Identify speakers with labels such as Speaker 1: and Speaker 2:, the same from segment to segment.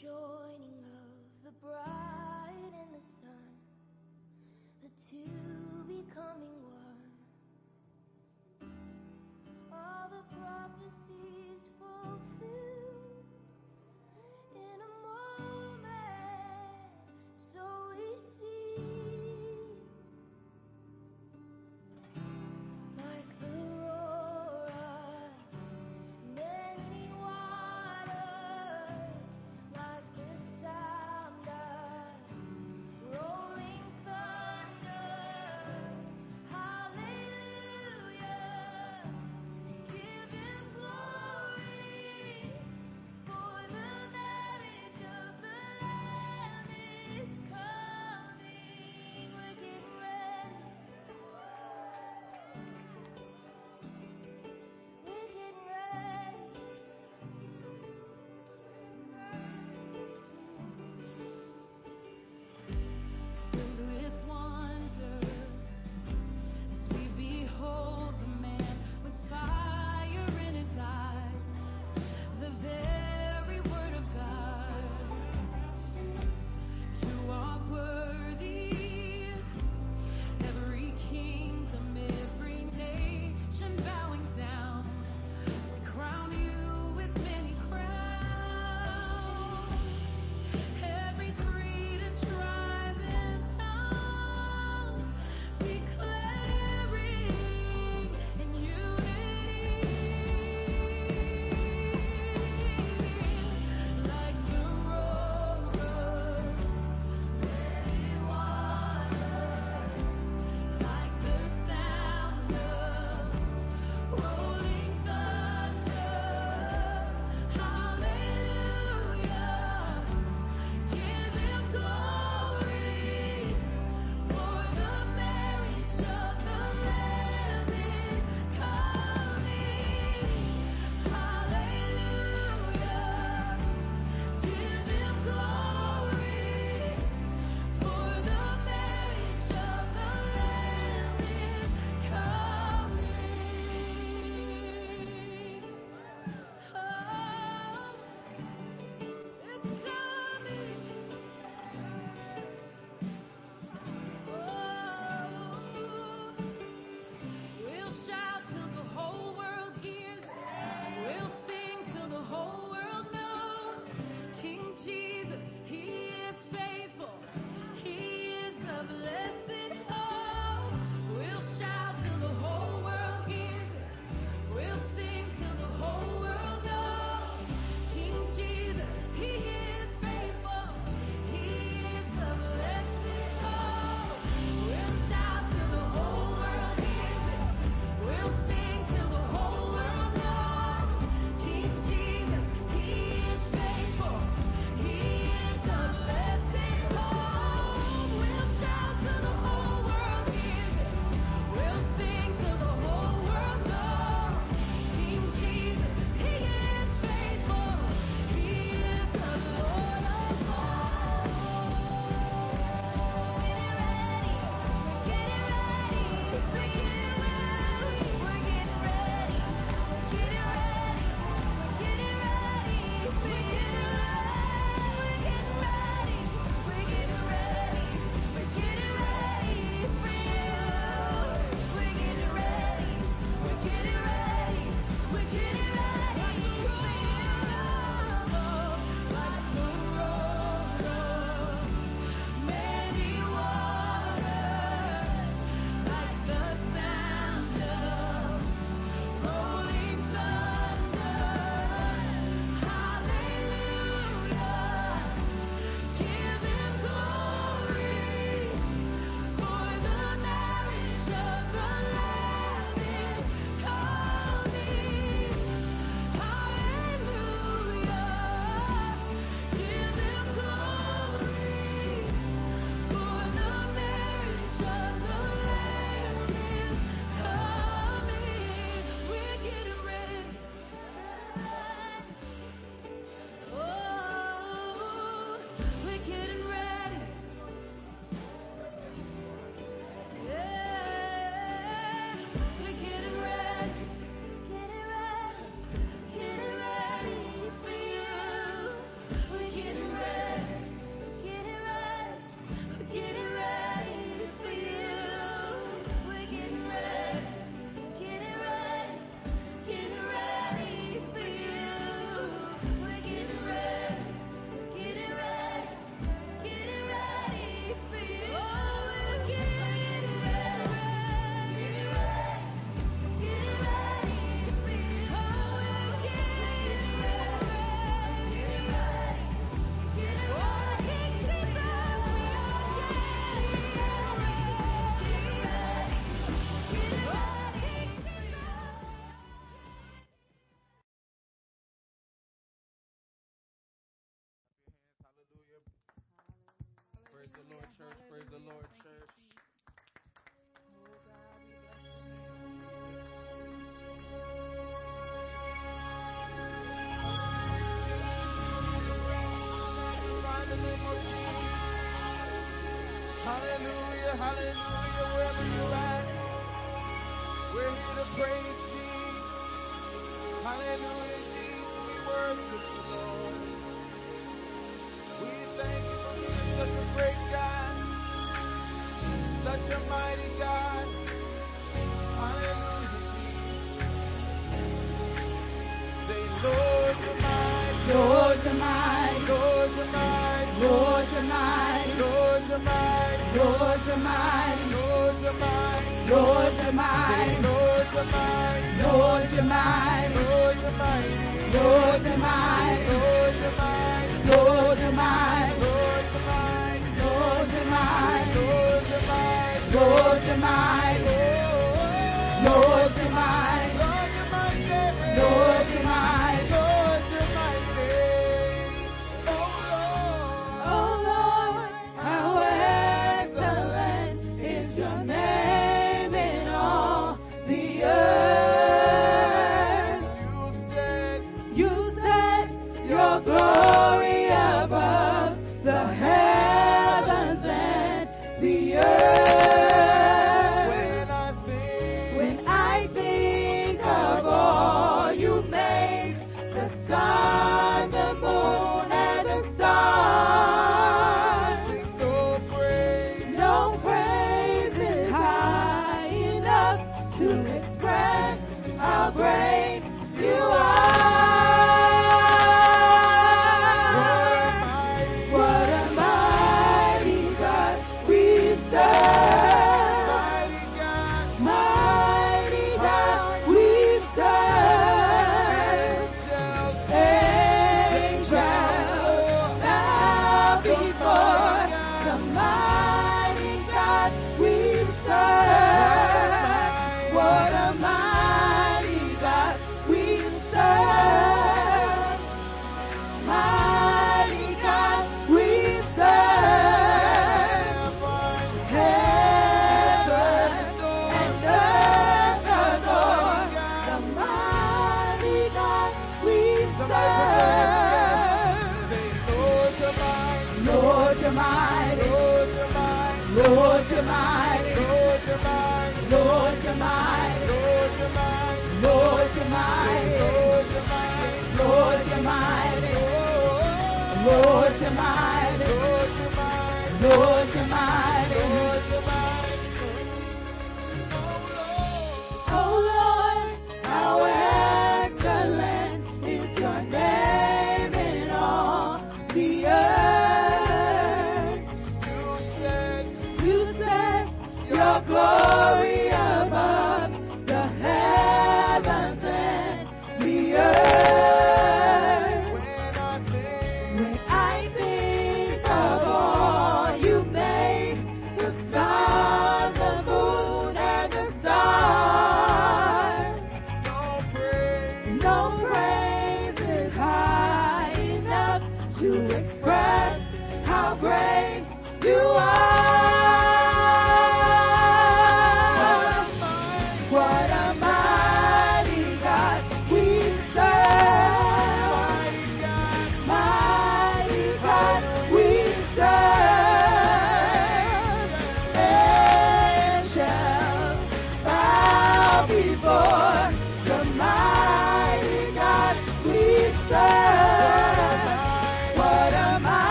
Speaker 1: joining of the bride and the sun, the two
Speaker 2: Praise the Lord, Thank church. Hallelujah, hallelujah, wherever you're at. We're here to praise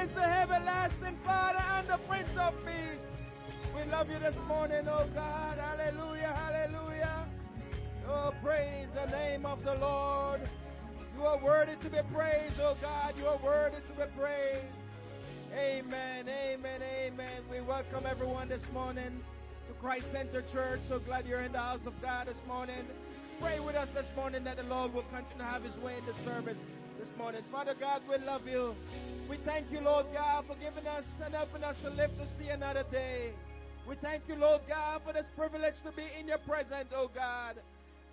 Speaker 3: is the
Speaker 4: everlasting Father and the Prince of Peace. We love you this morning, oh God. Hallelujah, hallelujah. Oh, praise the name of the Lord. You are worthy to be praised, oh God. You are worthy to be praised. Amen, amen, amen. We welcome everyone this morning to Christ Center Church. So glad you're in the house of God this morning. Pray with us this morning that the Lord will continue to have his way in the service morning. Father God, we love you. We thank you, Lord God, for giving us and helping us to live to see another day. We thank you, Lord God, for this privilege to be in your presence, oh God.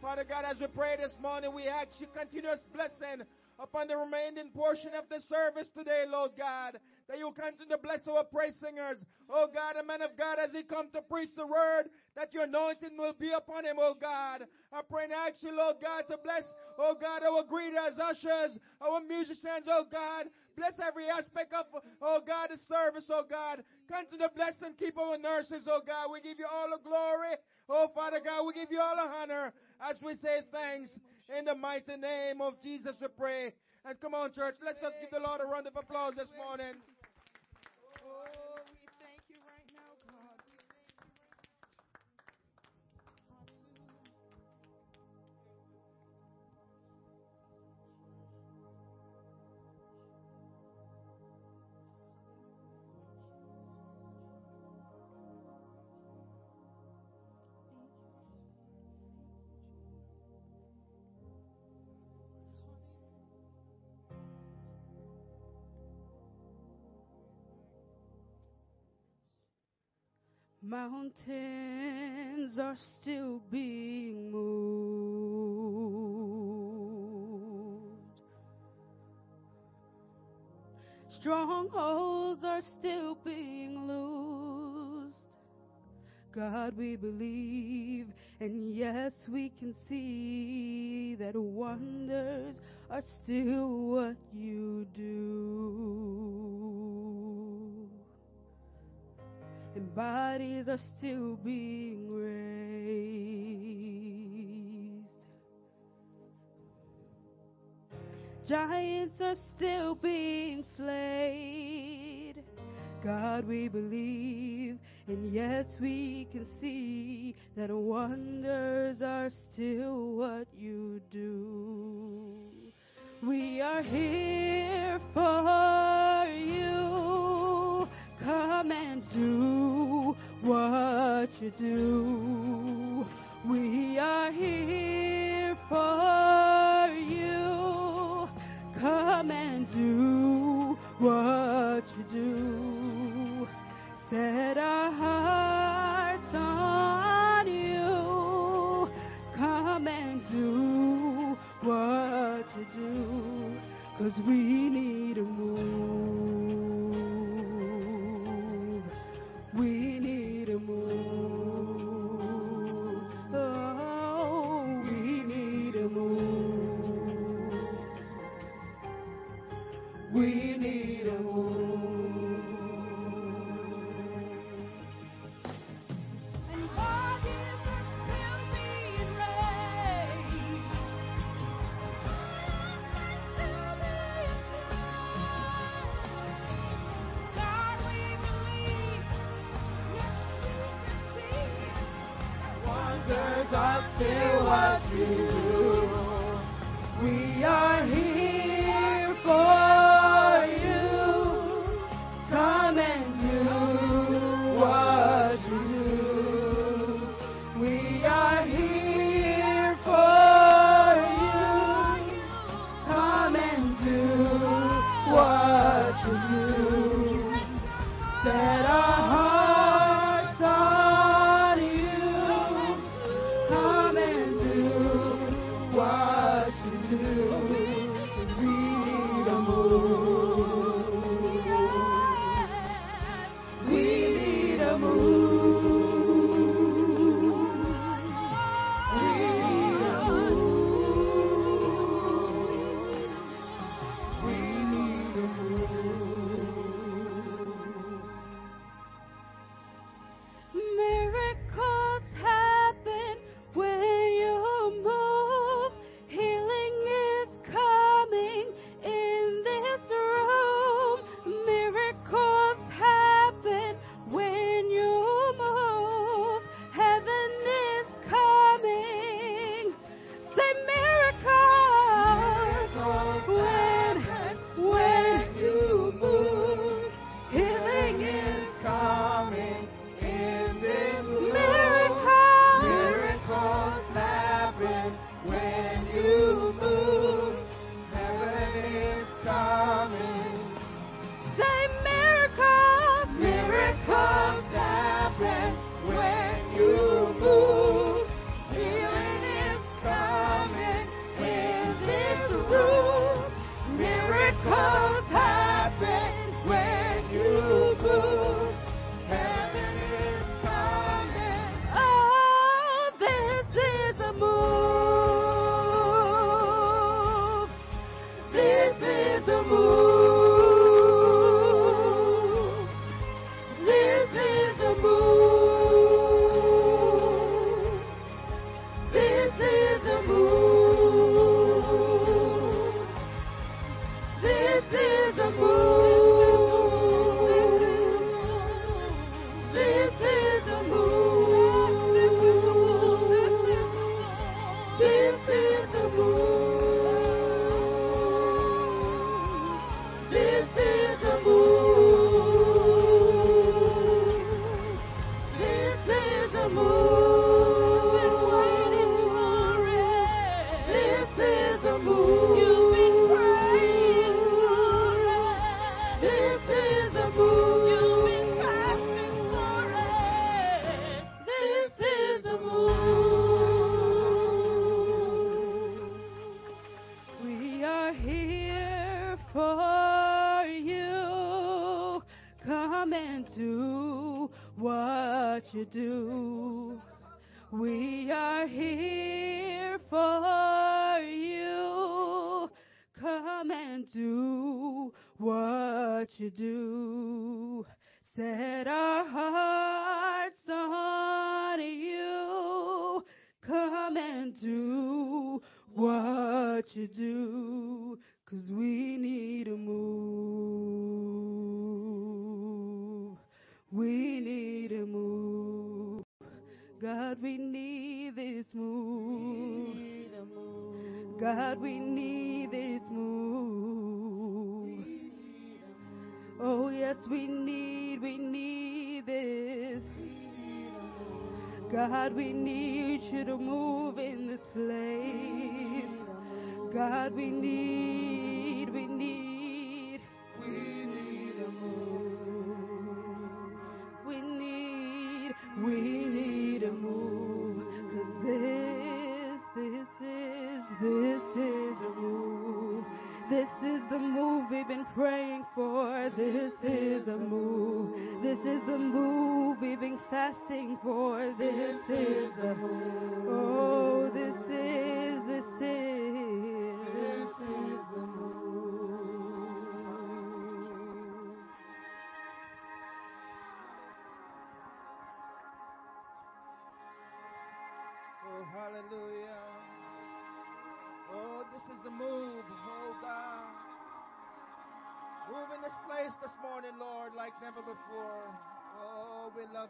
Speaker 4: Father God, as we pray this morning, we ask you continuous blessing upon the remaining portion of the service today, Lord God. That you continue to bless our praise singers. Oh God, a man of God, as he comes to preach the word, that your anointing will be upon him, oh God. I pray and ask you, Lord God, to bless, oh God, our greeters, ushers, our musicians, oh God. Bless every aspect of, oh God, the service, oh God. Continue to bless and keep our nurses, oh God. We give you all the glory. Oh Father God, we give you all the honor as we say thanks. In the mighty name of Jesus, we pray. And come on, church, let's just give the Lord a round of applause this morning.
Speaker 5: Mountains are still being moved. Strongholds are still being loosed. God, we believe, and yes, we can see that wonders are still what you do bodies are still being raised. Giants are still being slayed. God, we believe, and yes, we can see that wonders are still what you do. We are here for you. Come and do what you do. We are here for you. Come and do what you do. Set our hearts on you. Come and do what
Speaker 6: you do.
Speaker 5: Cause we need a move.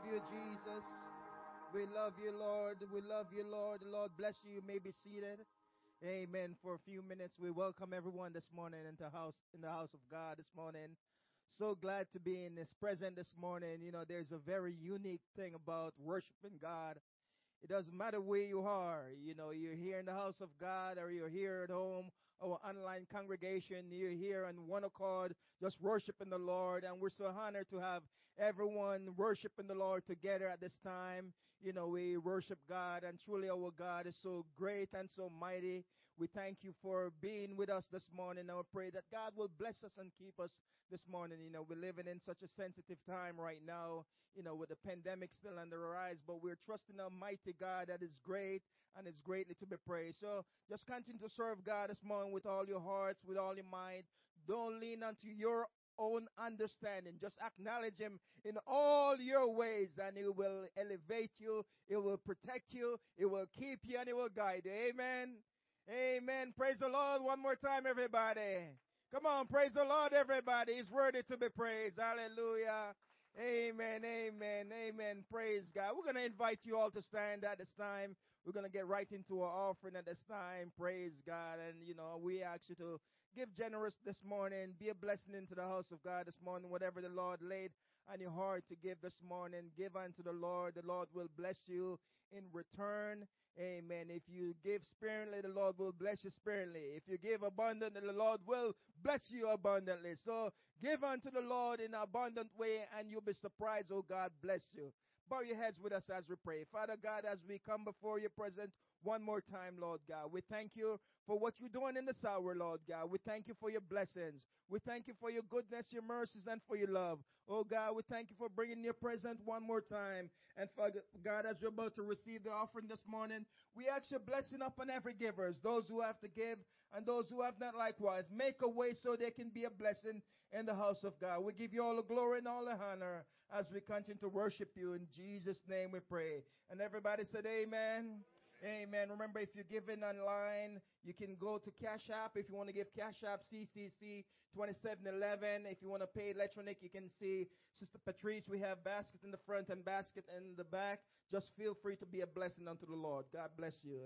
Speaker 5: You,
Speaker 4: Jesus. We love you, Lord. We love you, Lord. Lord bless you. You may be seated. Amen. For a few minutes, we welcome everyone this morning into house in the house of God this morning. So glad to be in this present this morning. You know, there's a very unique thing about worshiping God. It doesn't matter where you are. You know, you're here in the house of God or you're here at home or online congregation. You're here on one accord, just worshiping the Lord. And we're so honored to have everyone worshiping the Lord together at this time. You know, we worship God and truly our God is so great and so mighty. We thank you for being with us this morning. I pray that God will bless us and keep us this morning. You know, we're living in such a sensitive time right now, you know, with the pandemic still on the rise, but we're trusting Almighty God that is great and is greatly to be praised. So just continue to serve God this morning with all your hearts, with all your mind. Don't lean onto your own understanding. Just acknowledge Him in all your ways, and He will elevate you, He will protect you, He will keep you, and He will guide you. Amen. Amen. Praise the Lord one more time, everybody. Come on, praise the Lord, everybody. He's worthy to be praised. Hallelujah. Amen, amen, amen. Praise God. We're going to invite you all to stand at this time. We're going to get right into our offering at this time. Praise God. And, you know, we ask you to give generous this morning. Be a blessing into the house of God this morning. Whatever the Lord laid on your heart to give this morning, give unto the Lord. The Lord will bless you in return. Amen. If you give sparingly, the Lord will bless you sparingly. If you give abundantly, the Lord will bless you abundantly. So give unto the Lord in an abundant way, and you'll be surprised, oh God, bless you. Bow your heads with us as we pray. Father God, as we come before your presence one more time, Lord God, we thank you for what you're doing in this hour, Lord God. We thank you for your blessings. We thank you for your goodness, your mercies, and for your love. Oh God, we thank you for bringing your presence one more time. And for God, as you're about to receive the offering this morning, we ask your blessing upon every givers, those who have to give and those who have not likewise. Make a way so they can be a blessing in the house of God. We give you all the glory and all the honor as we continue to worship you. In Jesus' name we pray. And everybody said amen. Amen. Remember, if you're giving online, you can go to Cash App. If you want to give Cash App, CCC 2711. If you want to pay electronic, you can see Sister Patrice. We have basket in the front and basket in the back. Just feel free to be a blessing unto the Lord. God bless you.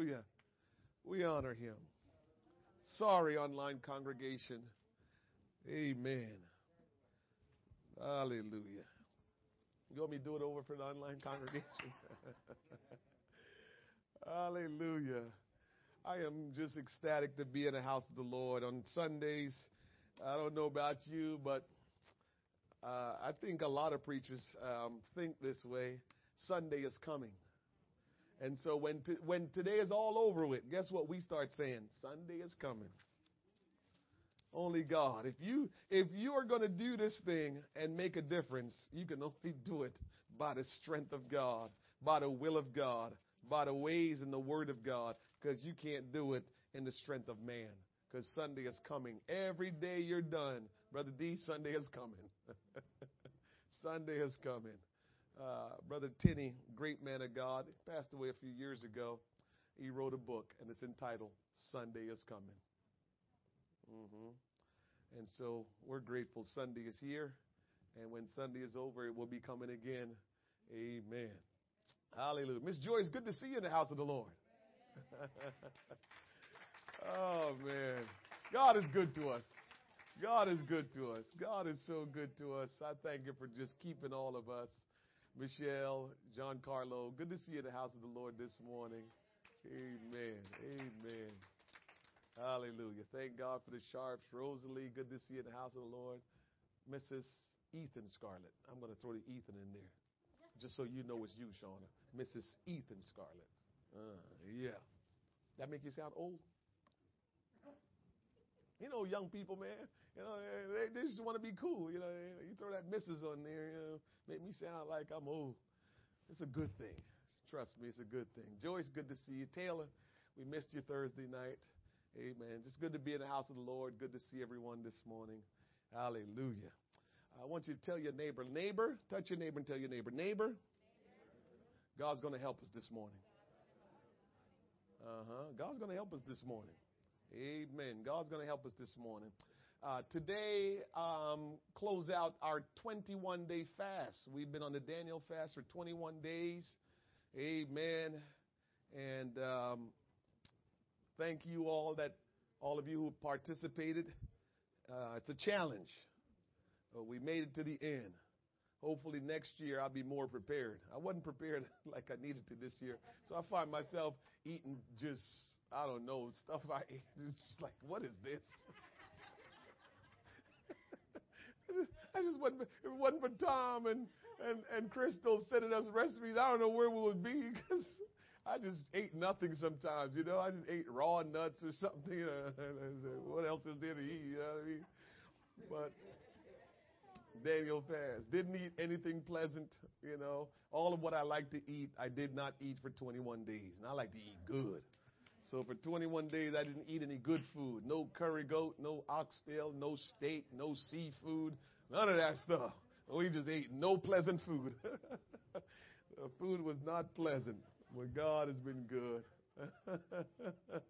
Speaker 7: Hallelujah. We honor him. Sorry, online congregation. Amen. Hallelujah. You want me to do it over for the online congregation? Hallelujah. I am just ecstatic to be in the house of the Lord on Sundays. I don't know about you, but uh, I think a lot of preachers um, think this way. Sunday is coming. And so when, t- when today is all over with, guess what we start saying? Sunday is coming. Only God. If you if you are going to do this thing and make a difference, you can only do it by the strength of God, by the will of God, by the ways and the word of God, because you can't do it in the strength of man. Because Sunday is coming. Every day you're done, brother D. Sunday is coming. Sunday is coming. Uh, brother Tinney, great man of God, passed away a few years ago. He wrote a book, and it's entitled "Sunday is Coming." Mm-hmm. And so we're grateful Sunday is here. And when Sunday is over, it will be coming again. Amen. Hallelujah. Miss Joyce, good to see you in the house of the Lord. oh, man. God is good to us. God is good to us. God is so good to us. I thank you for just keeping all of us. Michelle, John Carlo, good to see you in the house of the Lord this morning. Amen. Amen. Hallelujah. Thank God for the Sharps. Rosalie, good to see you in the house of the Lord. Mrs. Ethan Scarlett. I'm going to throw the Ethan in there. Just so you know it's you, Shauna. Mrs. Ethan Scarlett. Uh, yeah. That make you sound old? You know, young people, man. You know, they, they just want to be cool. You know, you throw that Mrs. on there, you know, make me sound like I'm old. It's a good thing. Trust me, it's a good thing. Joyce, good to see you. Taylor, we missed you Thursday night. Amen. Just good to be in the house of the Lord. Good to see everyone this morning. Hallelujah. I want you to tell your neighbor, neighbor, touch your neighbor and tell your neighbor, neighbor, God's going to help us this morning. Uh huh. God's going to help us this morning. Amen. God's going to help us this morning. Uh, today, um, close out our 21 day fast. We've been on the Daniel fast for 21 days. Amen. And um, thank you all that all of you who participated. Uh, it's a challenge. We made it to the end. Hopefully next year I'll be more prepared. I wasn't prepared like I needed to this year, so I find myself eating just I don't know stuff I. It's just like what is this? I just wasn't. It wasn't for Tom and and and Crystal sending us recipes, I don't know where we would be because I just ate nothing sometimes, you know. I just ate raw nuts or something. You know, what else is there to eat? You know what I mean? But Daniel fast. Didn't eat anything pleasant, you know. All of what I like to eat, I did not eat for 21 days. And I like to eat good. So for 21 days, I didn't eat any good food. No curry goat, no oxtail, no steak, no seafood, none of that stuff. We just ate no pleasant food. the food was not pleasant. But God has been good.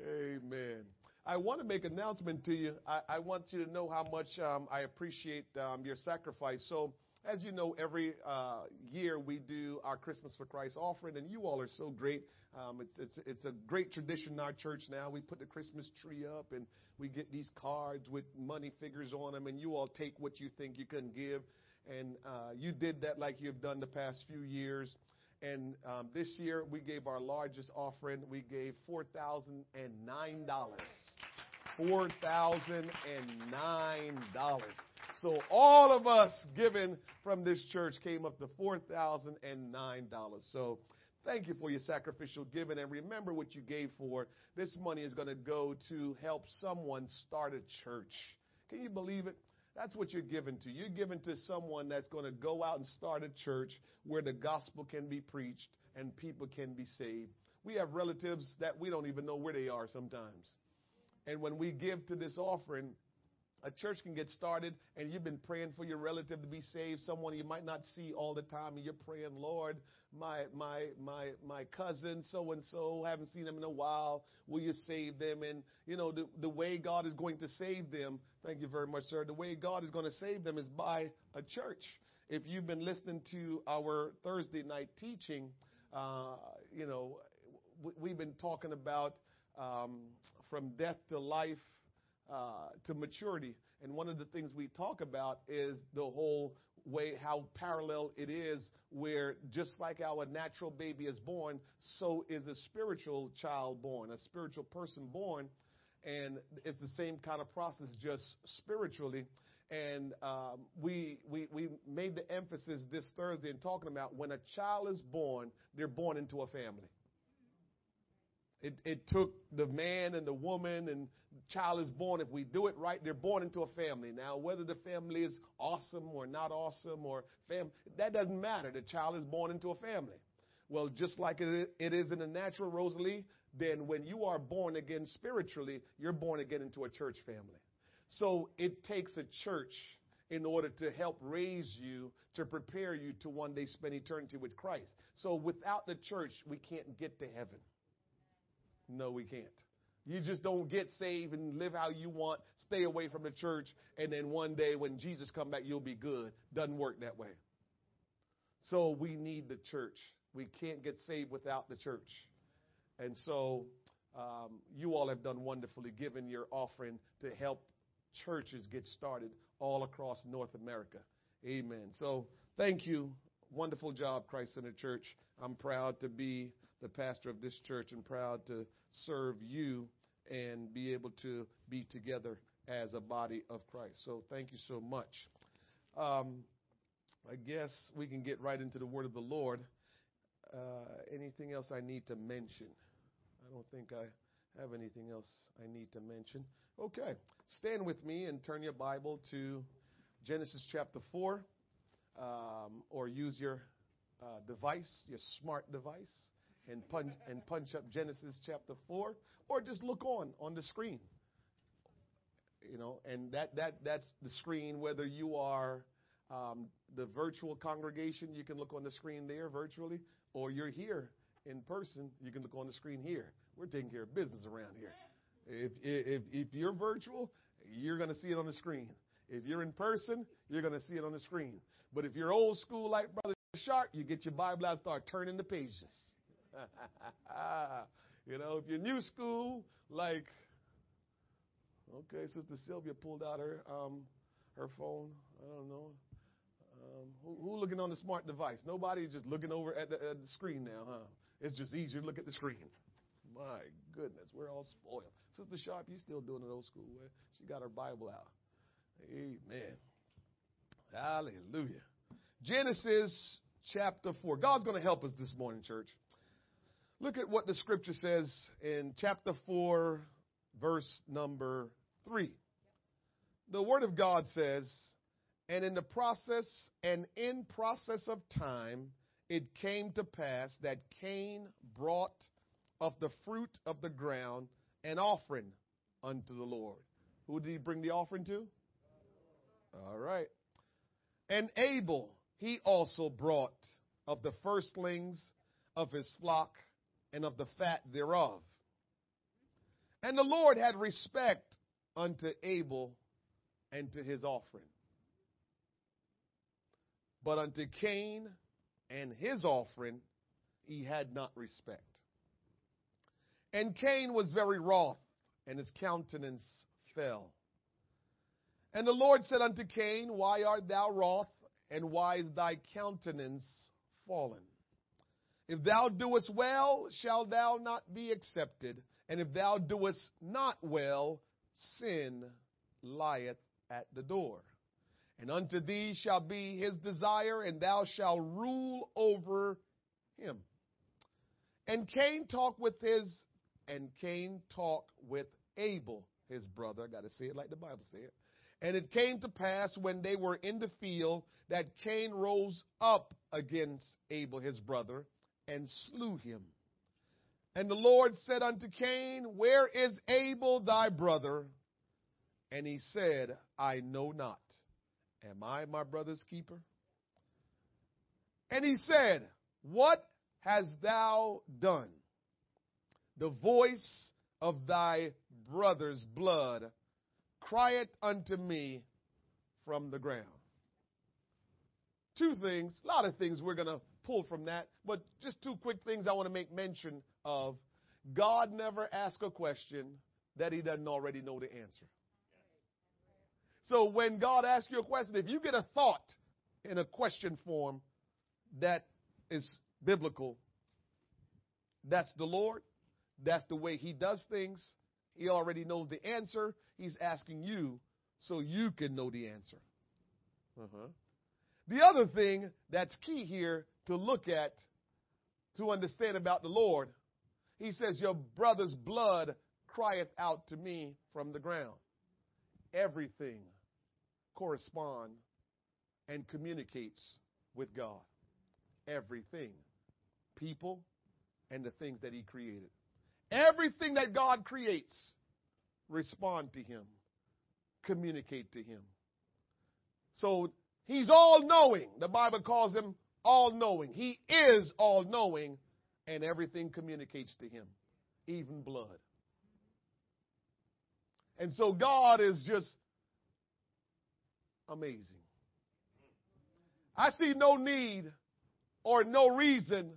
Speaker 7: Amen. I want to make an announcement to you. I, I want you to know how much um, I appreciate um, your sacrifice. So, as you know, every uh, year we do our Christmas for Christ offering, and you all are so great. Um, it's, it's, it's a great tradition in our church now. We put the Christmas tree up, and we get these cards with money figures on them, and you all take what you think you can give. And uh, you did that like you've done the past few years. And um, this year we gave our largest offering. We gave $4,009. $4,009. So all of us given from this church came up to four thousand and nine dollars. So thank you for your sacrificial giving and remember what you gave for. This money is going to go to help someone start a church. Can you believe it? That's what you're giving to. You're giving to someone that's going to go out and start a church where the gospel can be preached and people can be saved. We have relatives that we don't even know where they are sometimes. And when we give to this offering, a church can get started and you've been praying for your relative to be saved, someone you might not see all the time, and you're praying, Lord, my my my my cousin so and so, haven't seen them in a while, will you save them? And you know, the, the way God is going to save them, thank you very much, sir. The way God is going to save them is by a church. If you've been listening to our Thursday night teaching, uh, you know, we've been talking about um, from death to life uh, to maturity. And one of the things we talk about is the whole way how parallel it is, where just like our natural baby is born, so is a spiritual child born, a spiritual person born. And it's the same kind of process, just spiritually. And um, we, we, we made the emphasis this Thursday in talking about when a child is born, they're born into a family. It, it took the man and the woman and child is born. If we do it right, they're born into a family. Now, whether the family is awesome or not awesome or fam, that doesn't matter. The child is born into a family. Well, just like it is in the natural, Rosalie, then when you are born again spiritually, you're born again into a church family. So it takes a church in order to help raise you, to prepare you to one day spend eternity with Christ. So without the church, we can't get to heaven. No, we can't. You just don't get saved and live how you want, stay away from the church, and then one day when Jesus come back, you'll be good. Doesn't work that way. So we need the church. We can't get saved without the church. And so um, you all have done wonderfully, giving your offering to help churches get started all across North America. Amen. So thank you. Wonderful job, Christ Center Church. I'm proud to be the pastor of this church and proud to serve you and be able to be together as a body of Christ. So thank you so much. Um, I guess we can get right into the word of the Lord. Uh, anything else I need to mention? I don't think I have anything else I need to mention. Okay, stand with me and turn your Bible to Genesis chapter 4, um, or use your uh, device, your smart device and punch and punch up Genesis chapter 4 or just look on on the screen. You know, and that that that's the screen whether you are um, the virtual congregation, you can look on the screen there virtually, or you're here in person, you can look on the screen here. We're taking care of business around here. If if if you're virtual, you're going to see it on the screen. If you're in person, you're going to see it on the screen. But if you're old school like Brother Sharp, you get your Bible out and start turning the pages. you know, if you're new school, like, okay, Sister Sylvia pulled out her um, her phone. I don't know. Um, who, who looking on the smart device? Nobody just looking over at the, at the screen now, huh? It's just easier to look at the screen. My goodness, we're all spoiled. Sister Sharp, you still doing it old school way? She got her Bible out. Amen. Hallelujah. Genesis chapter 4. God's going to help us this morning, church. Look at what the scripture says in chapter 4, verse number 3. The word of God says, And in the process and in process of time, it came to pass that Cain brought of the fruit of the ground an offering unto the Lord. Who did he bring the offering to? All right. And Abel, he also brought of the firstlings of his flock and of the fat thereof. And the Lord had respect unto Abel and to his offering. But unto Cain and his offering he had not respect. And Cain was very wroth, and his countenance fell. And the Lord said unto Cain, Why art thou wroth, and why is thy countenance fallen? If thou doest well, shall thou not be accepted. And if thou doest not well, sin lieth at the door. And unto thee shall be his desire, and thou shalt rule over him. And Cain talked with his, and Cain talked with Abel, his brother. I got to say it like the Bible said. And it came to pass when they were in the field that Cain rose up against Abel, his brother, and slew him. And the Lord said unto Cain, Where is Abel thy brother? And he said, I know not. Am I my brother's keeper? And he said, What hast thou done? The voice of thy brother's blood crieth unto me from the ground. Two things, a lot of things we're going to pull from that, but just two quick things I want to make mention of. God never asks a question that he doesn't already know the answer. So when God asks you a question, if you get a thought in a question form that is biblical, that's the Lord. That's the way he does things. He already knows the answer. He's asking you so you can know the answer. Uh-huh. The other thing that's key here to look at, to understand about the Lord, he says, Your brother's blood crieth out to me from the ground. Everything corresponds and communicates with God. Everything. People and the things that he created. Everything that God creates respond to him, communicate to him. So he's all knowing. The Bible calls him all knowing. He is all knowing, and everything communicates to him, even blood. And so God is just amazing. I see no need or no reason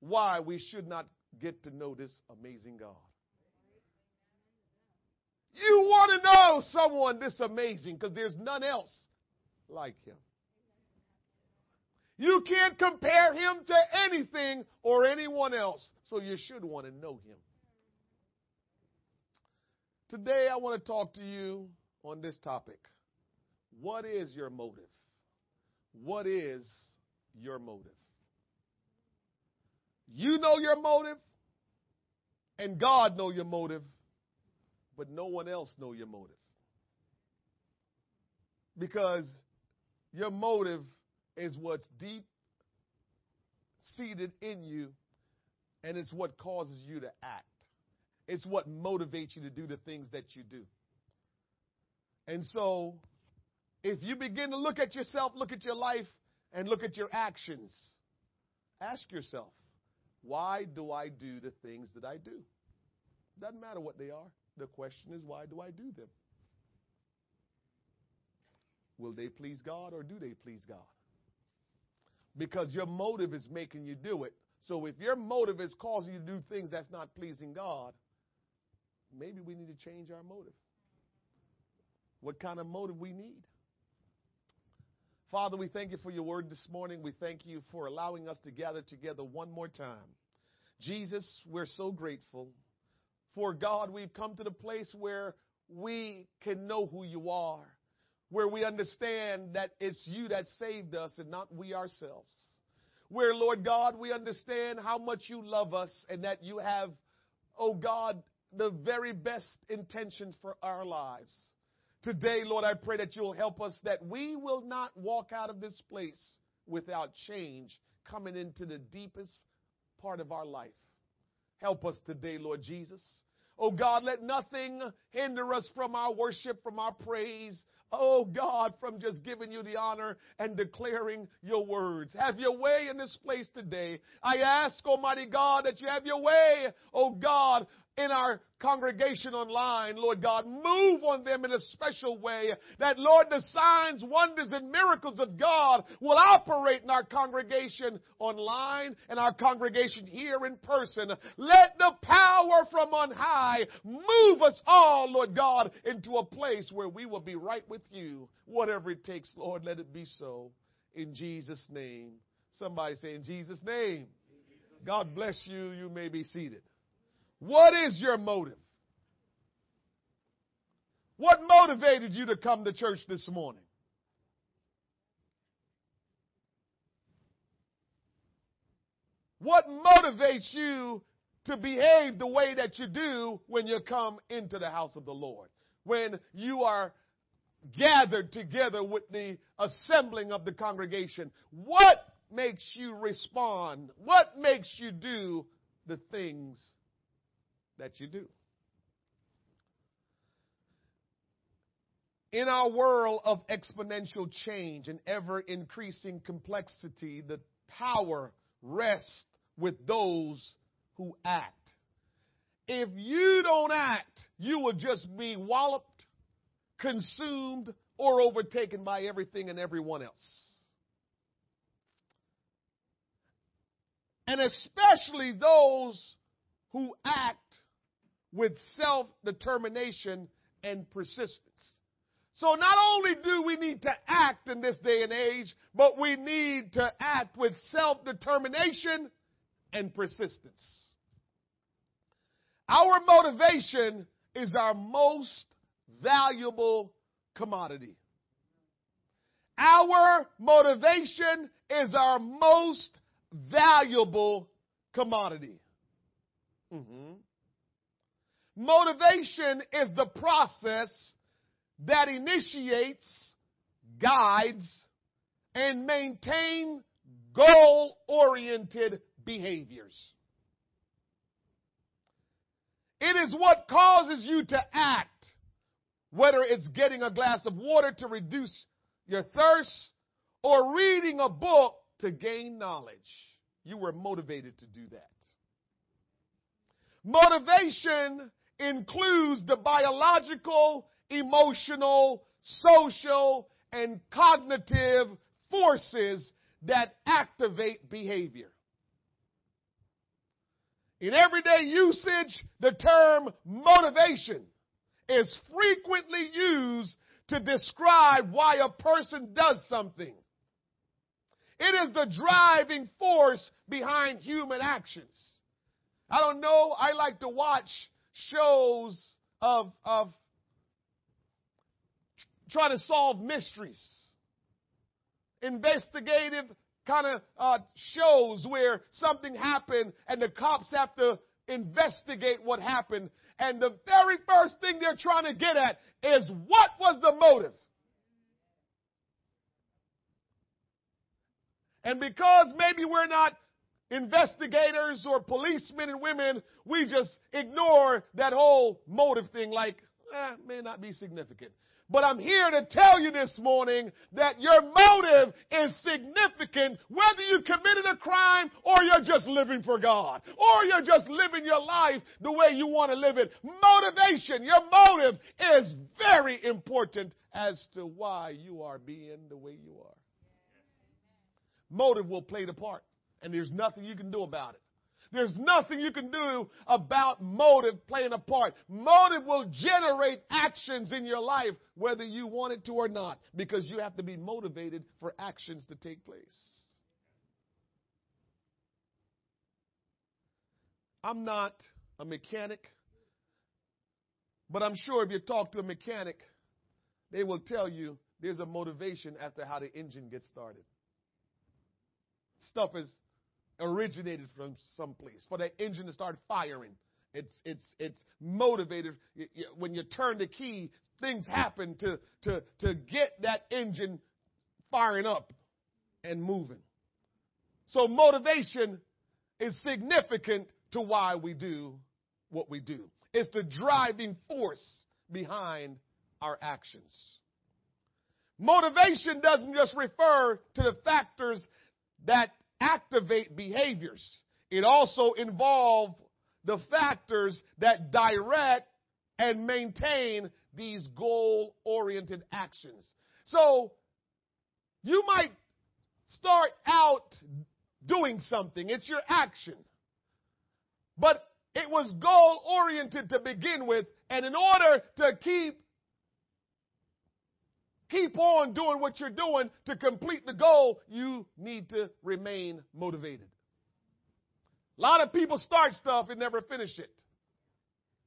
Speaker 7: why we should not get to know this amazing God. You want to know someone this amazing because there's none else like him. You can't compare him to anything or anyone else, so you should want to know him. Today, I want to talk to you on this topic. What is your motive? What is your motive? You know your motive, and God know your motive, but no one else know your motive. Because your motive is what's deep seated in you, and it's what causes you to act. It's what motivates you to do the things that you do. And so, if you begin to look at yourself, look at your life, and look at your actions, ask yourself, why do I do the things that I do? Doesn't matter what they are. The question is, why do I do them? Will they please God or do they please God? Because your motive is making you do it. So if your motive is causing you to do things that's not pleasing God, maybe we need to change our motive. What kind of motive we need? Father, we thank you for your word this morning. We thank you for allowing us to gather together one more time. Jesus, we're so grateful. For God, we've come to the place where we can know who you are, where we understand that it's you that saved us and not we ourselves. Where, Lord God, we understand how much you love us and that you have, oh God, the very best intentions for our lives. Today, Lord, I pray that you'll help us that we will not walk out of this place without change coming into the deepest part of our life. Help us today, Lord Jesus. Oh God, let nothing hinder us from our worship, from our praise. Oh God, from just giving you the honor and declaring your words. Have your way in this place today. I ask, Almighty God, that you have your way, oh God, in our congregation online, Lord God. Move on them in a special way that, Lord, the signs, wonders, and miracles of God will operate in our congregation online and our congregation here in person. Let the power from on high move us all, Lord God, into a place where we will be right with you. Whatever it takes, Lord, let it be so. In Jesus' name. Somebody say, in Jesus' name. God bless you. You may be seated. What is your motive? What motivated you to come to church this morning? What motivates you to behave the way that you do when you come into the house of the Lord? When you are gathered together with the assembling of the congregation? What makes you respond? What makes you do the things that you do. In our world of exponential change and ever increasing complexity, the power rests with those who act. If you don't act, you will just be walloped, consumed, or overtaken by everything and everyone else. And especially those who act with self determination and persistence. So not only do we need to act in this day and age, but we need to act with self determination and persistence. Our motivation is our most valuable commodity. Our motivation is our most valuable commodity. Mm-hmm. Motivation is the process that initiates, guides, and maintain goal oriented behaviors. It is what causes you to act, whether it's getting a glass of water to reduce your thirst or reading a book to gain knowledge. You were motivated to do that. Motivation includes the biological, emotional, social, and cognitive forces that activate behavior. In everyday usage, the term motivation is frequently used to describe why a person does something. It is the driving force behind human actions. I don't know, I like to watch shows of, of trying to solve mysteries. Investigative kind of uh, shows where something happened and the cops have to investigate what happened. And the very first thing they're trying to get at is what was the motive? And because maybe we're not investigators or policemen and women, we just ignore that whole motive thing like, eh, may not be significant. But I'm here to tell you this morning that your motive is significant whether you committed a crime or you're just living for God or you're just living your life the way you want to live it. Motivation, your motive is very important as to why you are being the way you are. Motive will play the part and there's nothing you can do about it. There's nothing you can do about motive playing a part. Motive will generate actions in your life, whether you want it to or not, because you have to be motivated for actions to take place. I'm not a mechanic, but I'm sure if you talk to a mechanic, they will tell you there's a motivation as to how the engine gets started. Stuff is originated from someplace for that engine to start firing. It's, it's, it's motivated. When you turn the key, things happen to, to, to get that engine firing up and moving. So motivation is significant to why we do what we do. It's the driving force behind our actions. Motivation doesn't just refer to the factors that activate behaviors. It also involves the factors that direct and maintain these goal oriented actions. So you might start out doing something, it's your action. But it was goal oriented to begin with, and in order to keep keep on doing what you're doing to complete the goal, you need to remain motivated. A lot of people start stuff and never finish it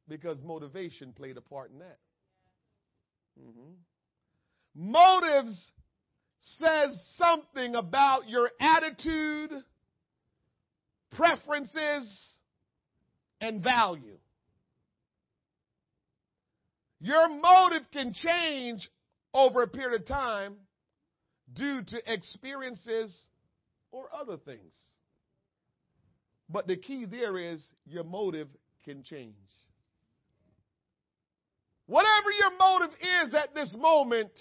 Speaker 7: because motivation played a part in that. Mm-hmm. Motives says something about your attitude, preferences, and value. Your motive can change over a period of time due to experiences or other things. But the key there is your motive can change. Whatever your motive is at this moment,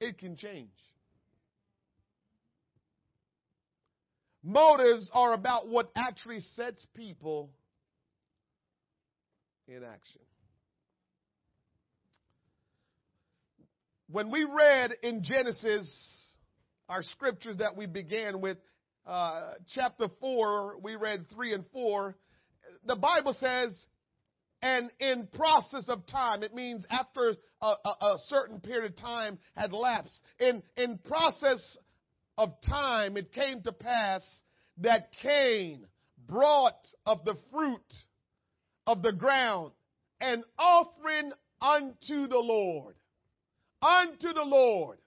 Speaker 7: it can change. Motives are about what actually sets people in action. When we read in Genesis, our scriptures that we began with, uh, chapter 4, we read 3 and 4, the Bible says, and in process of time, it means after a, a, a certain period of time had lapsed. In, in process of time, it came to pass that Cain brought of the fruit of the ground an offering unto the Lord. Unto the Lord.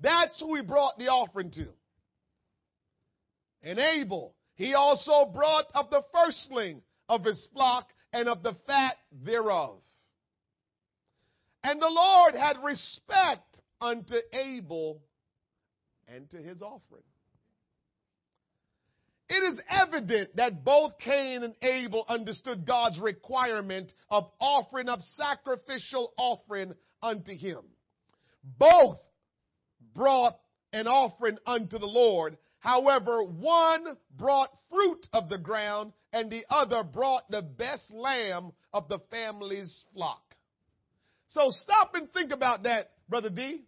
Speaker 7: That's who he brought the offering to. And Abel, he also brought of the firstling of his flock and of the fat thereof. And the Lord had respect unto Abel and to his offering. It is evident that both Cain and Abel understood God's requirement of offering up sacrificial offering unto him. Both brought an offering unto the Lord. However, one brought fruit of the ground and the other brought the best lamb of the family's flock. So stop and think about that, Brother D.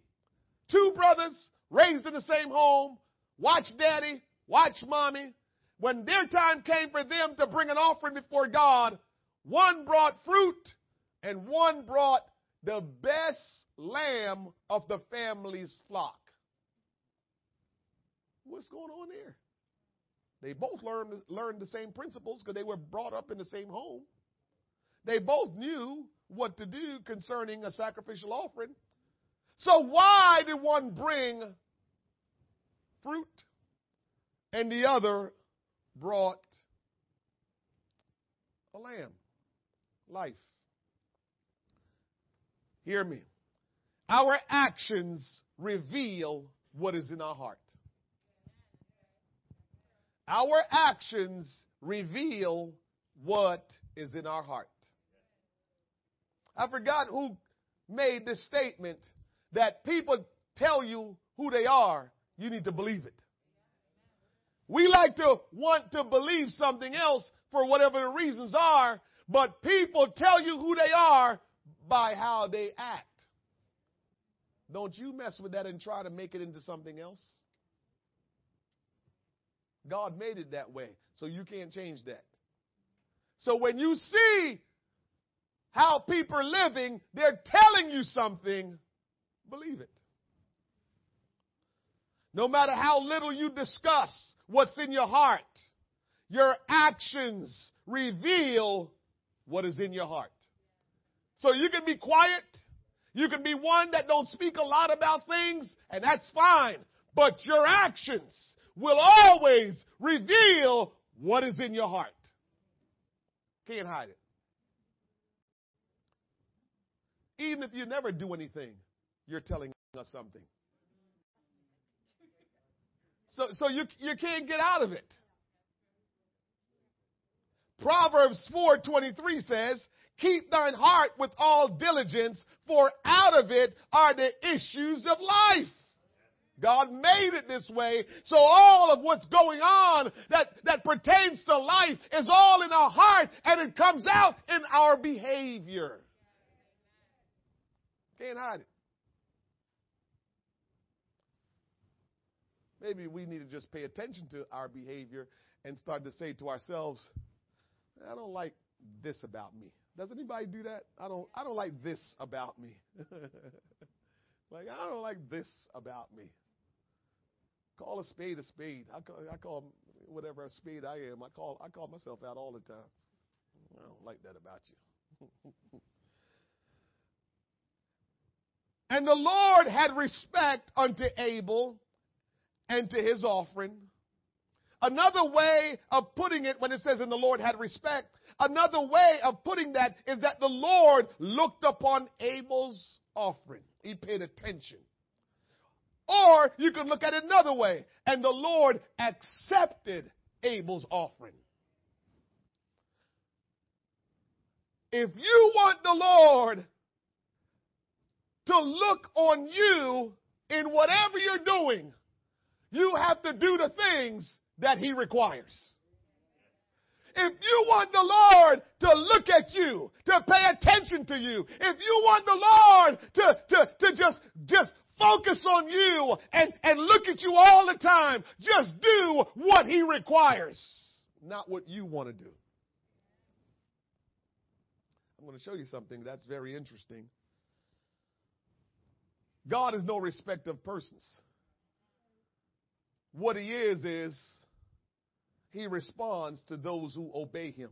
Speaker 7: Two brothers raised in the same home, watch daddy, watch mommy, when their time came for them to bring an offering before God, one brought fruit and one brought the best lamb of the family's flock. What's going on there? They both learned, learned the same principles because they were brought up in the same home. They both knew what to do concerning a sacrificial offering. So why did one bring fruit and the other brought a lamb, life. Hear me. Our actions reveal what is in our heart. Our actions reveal what is in our heart. I forgot who made this statement that people tell you who they are, you need to believe it. We like to want to believe something else for whatever the reasons are, but people tell you who they are by how they act. Don't you mess with that and try to make it into something else. God made it that way, so you can't change that. So when you see how people are living, they're telling you something, believe it. No matter how little you discuss what's in your heart. Your actions reveal what is in your heart. So you can be quiet. You can be one that don't speak a lot about things, and that's fine. But your actions will always reveal what is in your heart. Can't hide it. Even if you never do anything, you're telling us something. So, so you, you can't get out of it. Proverbs 4:23 says, "Keep thine heart with all diligence, for out of it are the issues of life." God made it this way, so all of what's going on that, that pertains to life is all in our heart and it comes out in our behavior. Can't hide it. Maybe we need to just pay attention to our behavior and start to say to ourselves, I don't like this about me. Does anybody do that? I don't I don't like this about me. like I don't like this about me. Call a spade a spade. I call, I call whatever a spade I am. I call I call myself out all the time. I don't like that about you. and the Lord had respect unto Abel and to his offering. Another way of putting it when it says, and the Lord had respect, another way of putting that is that the Lord looked upon Abel's offering. He paid attention. Or you can look at it another way, and the Lord accepted Abel's offering. If you want the Lord to look on you in whatever you're doing, you have to do the things that He requires. If you want the Lord to look at you, to pay attention to you, if you want the Lord to, to, to just, just focus on you and, and look at you all the time, just do what He requires, not what you want to do. I'm going to show you something that's very interesting. God is no respect of persons. What he is, is he responds to those who obey him.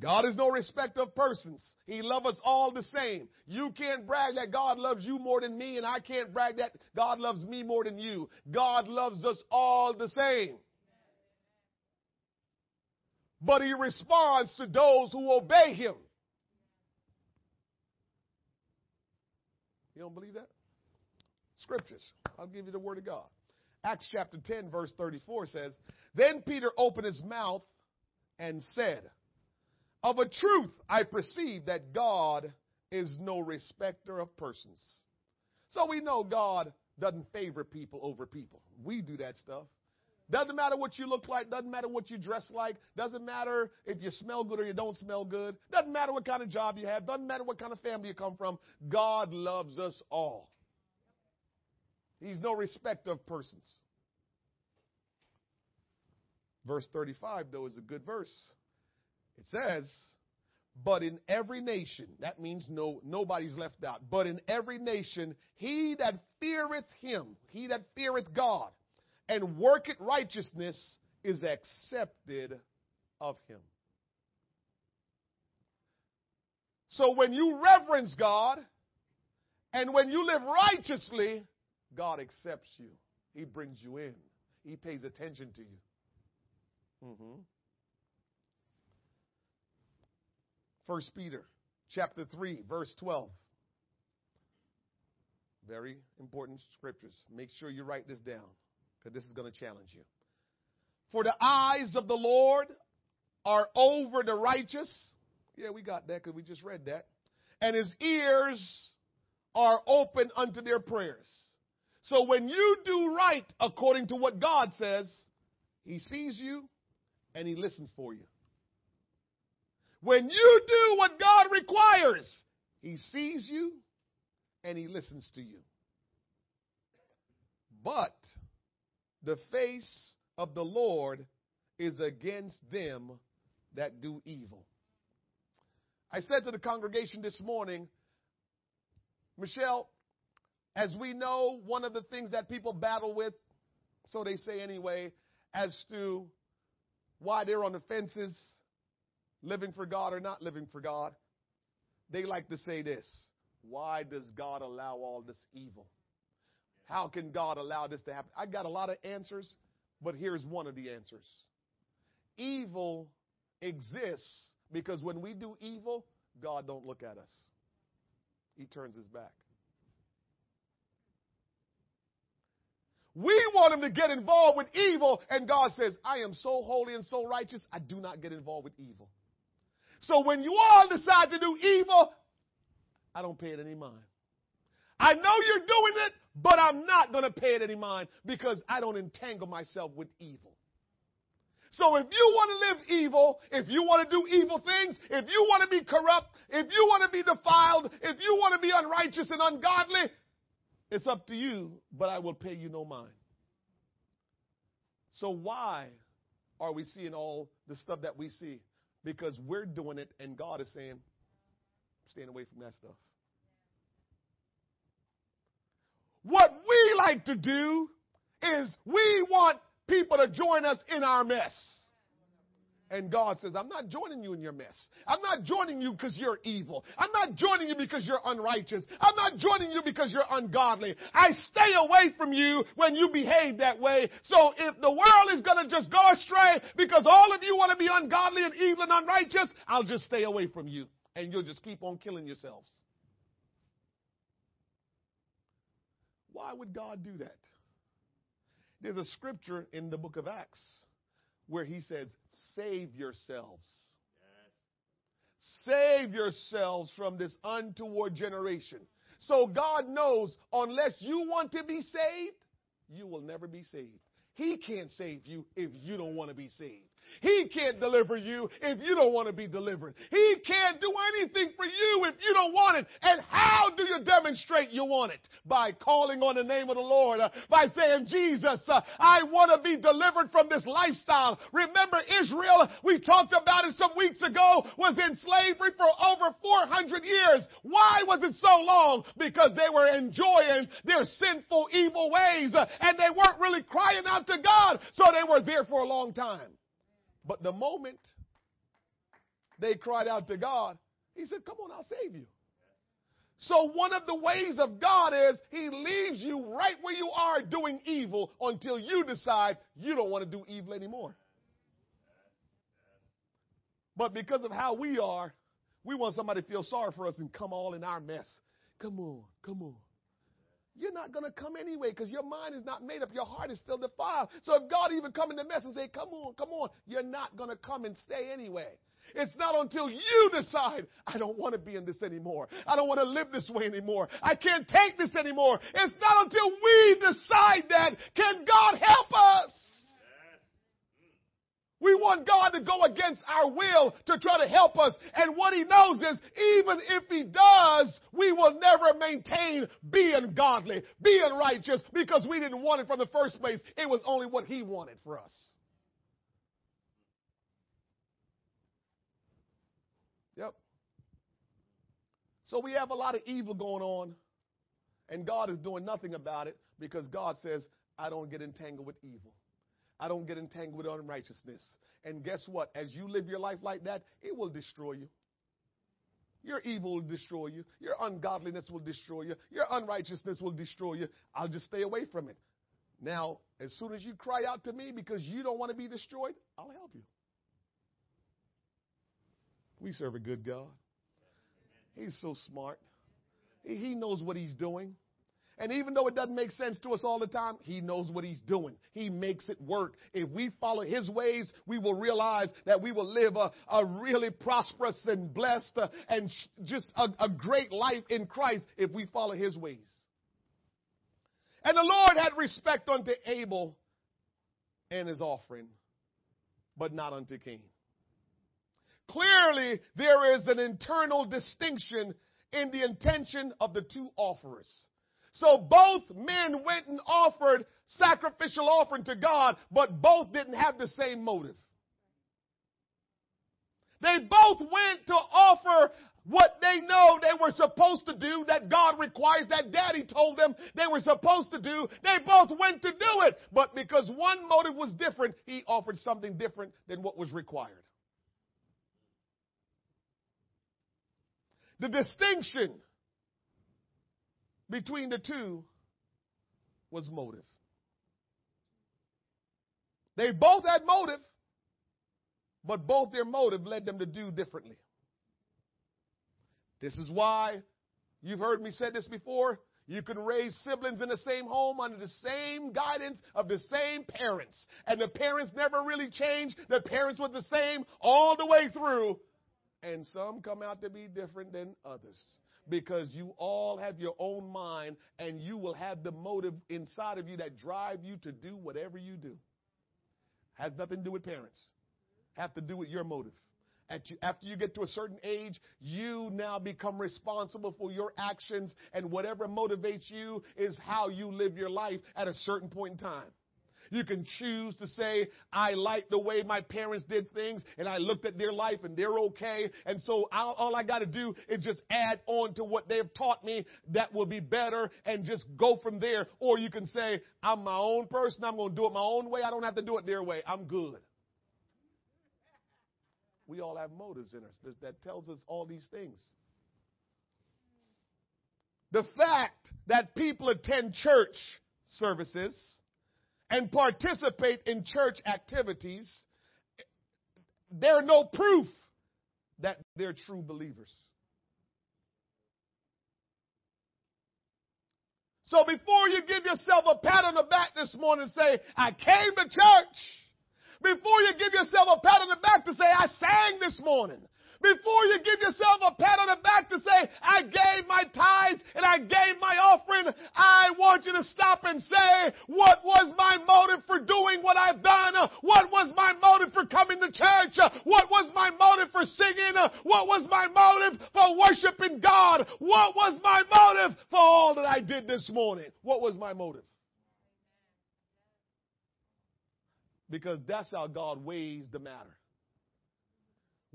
Speaker 7: God is no respect of persons. He loves us all the same. You can't brag that God loves you more than me, and I can't brag that God loves me more than you. God loves us all the same. But he responds to those who obey him. You don't believe that? Scriptures. I'll give you the word of God. Acts chapter 10, verse 34 says, Then Peter opened his mouth and said, Of a truth I perceive that God is no respecter of persons. So we know God doesn't favor people over people. We do that stuff. Doesn't matter what you look like, doesn't matter what you dress like, doesn't matter if you smell good or you don't smell good, doesn't matter what kind of job you have, doesn't matter what kind of family you come from. God loves us all. He's no respecter of persons. Verse 35, though, is a good verse. It says, but in every nation, that means no, nobody's left out, but in every nation, he that feareth him, he that feareth God, and worketh righteousness is accepted of him. So when you reverence God and when you live righteously, God accepts you. He brings you in. He pays attention to you. Mm-hmm. First Peter chapter 3 verse 12. Very important scriptures. Make sure you write this down because this is going to challenge you. For the eyes of the Lord are over the righteous. Yeah, we got that because we just read that. And his ears are open unto their prayers. So when you do right according to what God says, he sees you and he listens for you. When you do what God requires, he sees you and he listens to you. But the face of the Lord is against them that do evil. I said to the congregation this morning, Michelle, as we know, one of the things that people battle with, so they say anyway, as to why they're on the fences, living for God or not living for God, they like to say this Why does God allow all this evil? How can God allow this to happen? I got a lot of answers, but here's one of the answers. Evil exists because when we do evil, God don't look at us. He turns his back. We want him to get involved with evil, and God says, I am so holy and so righteous, I do not get involved with evil. So when you all decide to do evil, I don't pay it any mind. I know you're doing it, but I'm not going to pay it any mind because I don't entangle myself with evil. So if you want to live evil, if you want to do evil things, if you want to be corrupt, if you want to be defiled, if you want to be unrighteous and ungodly, it's up to you, but I will pay you no mind. So why are we seeing all the stuff that we see? Because we're doing it and God is saying, stand away from that stuff. What we like to do is we want people to join us in our mess. And God says, I'm not joining you in your mess. I'm not joining you because you're evil. I'm not joining you because you're unrighteous. I'm not joining you because you're ungodly. I stay away from you when you behave that way. So if the world is going to just go astray because all of you want to be ungodly and evil and unrighteous, I'll just stay away from you. And you'll just keep on killing yourselves. Why would God do that? There's a scripture in the book of Acts where he says, Save yourselves. Save yourselves from this untoward generation. So God knows unless you want to be saved, you will never be saved. He can't save you if you don't want to be saved. He can't deliver you if you don't want to be delivered. He can't do anything for you if you don't want it. And how do you demonstrate you want it? By calling on the name of the Lord, uh, by saying, Jesus, uh, I want to be delivered from this lifestyle. Remember Israel, we talked about it some weeks ago, was in slavery for over 400 years. Why was it so long? Because they were enjoying their sinful, evil ways, uh, and they weren't really crying out to God, so they were there for a long time. But the moment they cried out to God, He said, Come on, I'll save you. So one of the ways of God is He leaves you right where you are doing evil until you decide you don't want to do evil anymore. But because of how we are, we want somebody to feel sorry for us and come all in our mess. Come on, come on. You're not going to come anyway because your mind is not made up. Your heart is still defiled. So if God even come in the mess and say, come on, come on, you're not going to come and stay anyway. It's not until you decide, I don't want to be in this anymore. I don't want to live this way anymore. I can't take this anymore. It's not until we decide that, can God help us? We want God to go against our will to try to help us. And what he knows is even if he does, we will never maintain being godly, being righteous, because we didn't want it from the first place. It was only what he wanted for us. Yep. So we have a lot of evil going on, and God is doing nothing about it because God says, I don't get entangled with evil. I don't get entangled with unrighteousness. And guess what? As you live your life like that, it will destroy you. Your evil will destroy you. Your ungodliness will destroy you. Your unrighteousness will destroy you. I'll just stay away from it. Now, as soon as you cry out to me because you don't want to be destroyed, I'll help you. We serve a good God. He's so smart. He knows what he's doing. And even though it doesn't make sense to us all the time, He knows what He's doing. He makes it work. If we follow His ways, we will realize that we will live a, a really prosperous and blessed uh, and sh- just a, a great life in Christ if we follow His ways. And the Lord had respect unto Abel and his offering, but not unto Cain. Clearly, there is an internal distinction in the intention of the two offerers. So both men went and offered sacrificial offering to God, but both didn't have the same motive. They both went to offer what they know they were supposed to do that God requires, that daddy told them they were supposed to do. They both went to do it. But because one motive was different, he offered something different than what was required. The distinction between the two was motive. They both had motive, but both their motive led them to do differently. This is why you've heard me say this before. You can raise siblings in the same home under the same guidance of the same parents. And the parents never really change. The parents were the same all the way through. And some come out to be different than others because you all have your own mind and you will have the motive inside of you that drive you to do whatever you do. Has nothing to do with parents. Have to do with your motive. After you get to a certain age, you now become responsible for your actions and whatever motivates you is how you live your life at a certain point in time. You can choose to say, I like the way my parents did things and I looked at their life and they're okay. And so I'll, all I got to do is just add on to what they've taught me that will be better and just go from there. Or you can say, I'm my own person. I'm going to do it my own way. I don't have to do it their way. I'm good. We all have motives in us that tells us all these things. The fact that people attend church services and participate in church activities, they're no proof that they're true believers. So before you give yourself a pat on the back this morning and say, I came to church, before you give yourself a pat on the back to say, I sang this morning, Before you give yourself a pat on the back to say, I gave my tithes and I gave my offering, I want you to stop and say, what was my motive for doing what I've done? What was my motive for coming to church? What was my motive for singing? What was my motive for worshiping God? What was my motive for all that I did this morning? What was my motive? Because that's how God weighs the matter.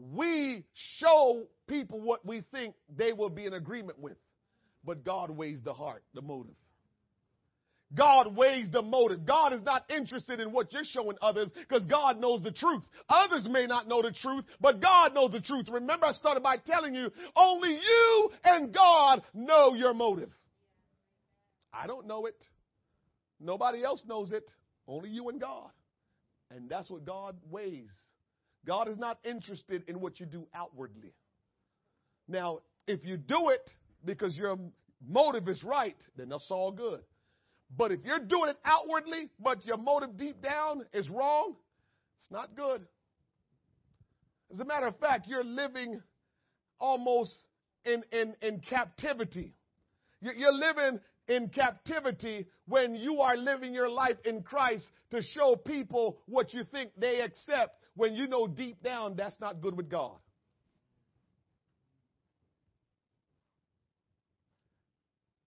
Speaker 7: We show people what we think they will be in agreement with, but God weighs the heart, the motive. God weighs the motive. God is not interested in what you're showing others because God knows the truth. Others may not know the truth, but God knows the truth. Remember, I started by telling you only you and God know your motive. I don't know it. Nobody else knows it. Only you and God. And that's what God weighs. God is not interested in what you do outwardly. Now, if you do it because your motive is right, then that's all good. But if you're doing it outwardly, but your motive deep down is wrong, it's not good. As a matter of fact, you're living almost in, in, in captivity. You're living in captivity when you are living your life in Christ to show people what you think they accept when you know deep down that's not good with God.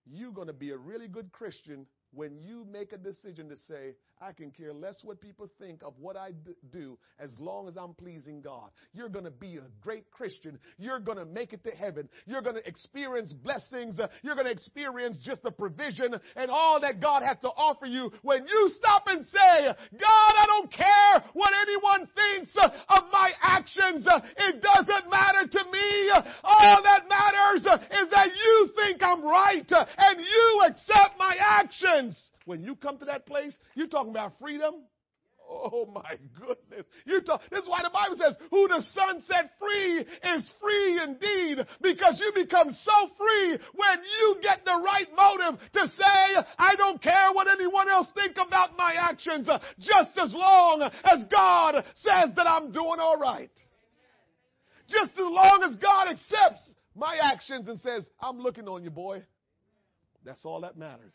Speaker 7: You're going to be a really good Christian when you make a decision to say, I can care less what people think of what I do as long as I'm pleasing God. You're going to be a great Christian. You're going to make it to heaven. You're going to experience blessings. You're going to experience just the provision and all that God has to offer you when you stop and say, God, I don't care what anyone thinks of my actions. It doesn't matter to me. All that matters is that you think I'm right and you accept my actions. When you come to that place, you're talking about freedom. Oh my goodness. You talk, this is why the Bible says, who the Son set free is free indeed, because you become so free when you get the right motive to say, I don't care what anyone else think about my actions, just as long as God says that I'm doing all right. Just as long as God accepts my actions and says, I'm looking on you, boy. That's all that matters.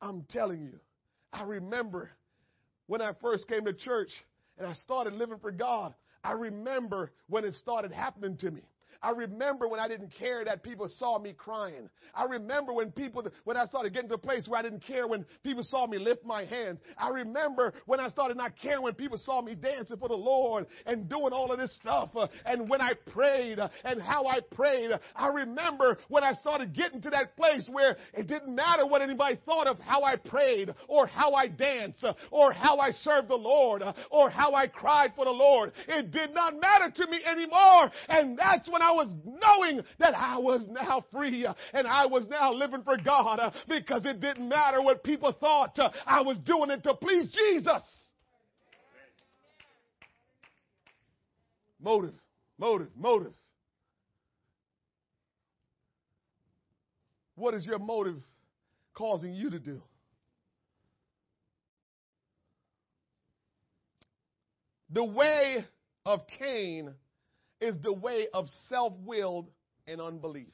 Speaker 7: I'm telling you, I remember when I first came to church and I started living for God. I remember when it started happening to me. I remember when I didn't care that people saw me crying. I remember when people, when I started getting to a place where I didn't care when people saw me lift my hands. I remember when I started not caring when people saw me dancing for the Lord and doing all of this stuff. Uh, and when I prayed uh, and how I prayed. I remember when I started getting to that place where it didn't matter what anybody thought of how I prayed or how I danced uh, or how I served the Lord or how I cried for the Lord. It did not matter to me anymore. And that's when I was knowing that I was now free uh, and I was now living for God uh, because it didn't matter what people thought. Uh, I was doing it to please Jesus. Motive, motive, motive. What is your motive causing you to do? The way of Cain is the way of self willed and unbelief.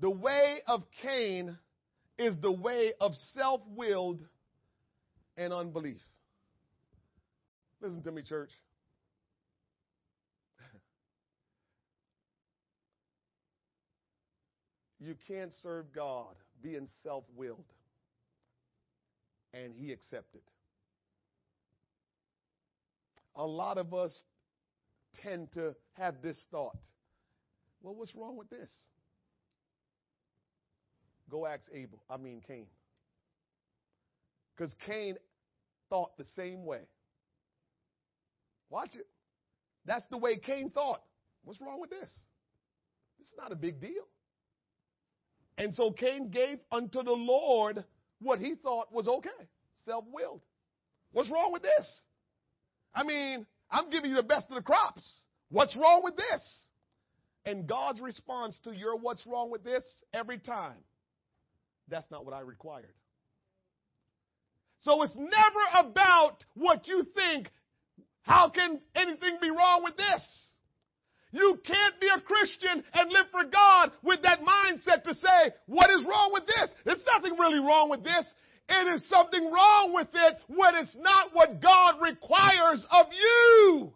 Speaker 7: The way of Cain is the way of self willed and unbelief. Listen to me, church. You can't serve God being self willed and He accepted. A lot of us tend to have this thought. Well, what's wrong with this? Go ask Abel, I mean Cain. Because Cain thought the same way. Watch it. That's the way Cain thought. What's wrong with this? This is not a big deal. And so Cain gave unto the Lord what he thought was okay, self willed. What's wrong with this? I mean, I'm giving you the best of the crops. What's wrong with this? And God's response to your what's wrong with this every time, that's not what I required. So it's never about what you think How can anything be wrong with this? You can't be a Christian and live for God with that mindset to say, what is wrong with this? There's nothing really wrong with this. It is something wrong with it when it's not what God requires of you.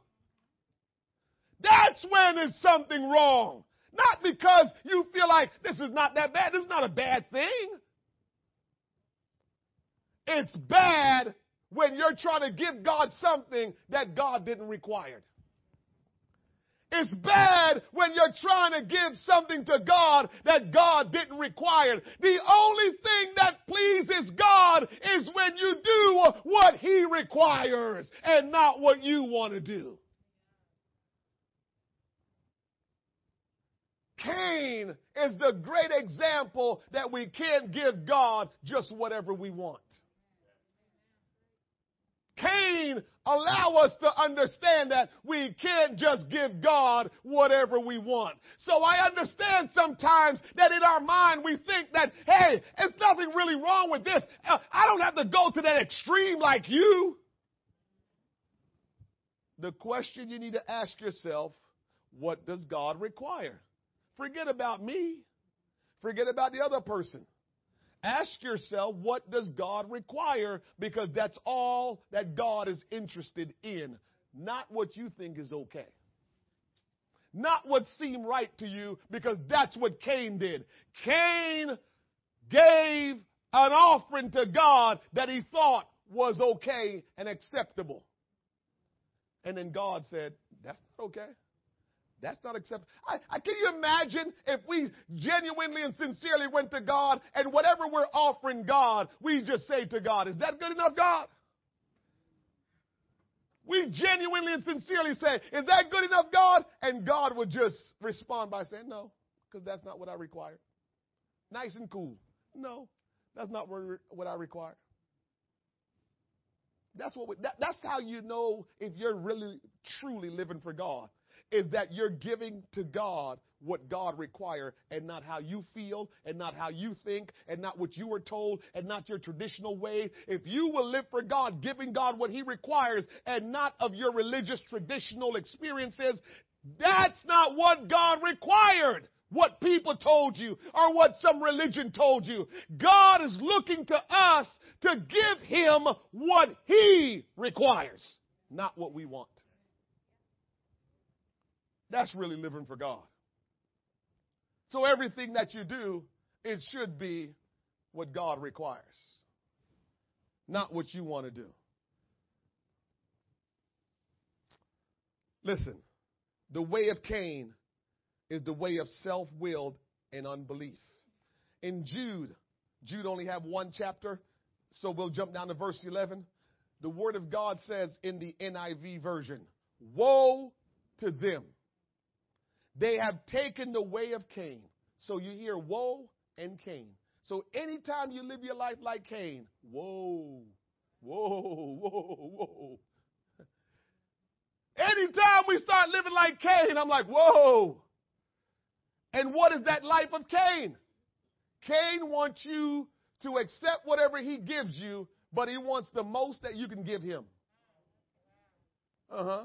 Speaker 7: That's when it's something wrong. Not because you feel like this is not that bad. This is not a bad thing. It's bad when you're trying to give God something that God didn't require. It's bad when you're trying to give something to God that God didn't require. The only thing that pleases God is when you do what He requires and not what you want to do. Cain is the great example that we can't give God just whatever we want. Cain allow us to understand that we can't just give God whatever we want. So I understand sometimes that in our mind we think that, hey, there's nothing really wrong with this. Uh, I don't have to go to that extreme like you. The question you need to ask yourself, what does God require? Forget about me. Forget about the other person. Ask yourself, what does God require? Because that's all that God is interested in, not what you think is okay. Not what seemed right to you, because that's what Cain did. Cain gave an offering to God that he thought was okay and acceptable. And then God said, That's not okay. That's not acceptable. I, I, can you imagine if we genuinely and sincerely went to God and whatever we're offering God, we just say to God, Is that good enough, God? We genuinely and sincerely say, Is that good enough, God? And God would just respond by saying, No, because that's not what I require. Nice and cool. No, that's not what I require. That's what we, that, that's how you know if you're really truly living for God is that you're giving to God what God requires and not how you feel and not how you think and not what you were told and not your traditional way. If you will live for God, giving God what He requires and not of your religious traditional experiences, that's not what God required. What people told you or what some religion told you. God is looking to us to give Him what He requires, not what we want. That's really living for God. So everything that you do, it should be what God requires, not what you want to do. Listen, the way of Cain is the way of self willed and unbelief. In Jude, Jude only have one chapter, so we'll jump down to verse 11. The Word of God says in the NIV version, Woe to them they have taken the way of Cain. So you hear woe and Cain. So anytime you live your life like Cain, whoa, whoa, whoa, whoa. Anytime we start living like Cain, I'm like, whoa. And what is that life of Cain? Cain wants you to accept whatever he gives you, but he wants the most that you can give him. Uh huh.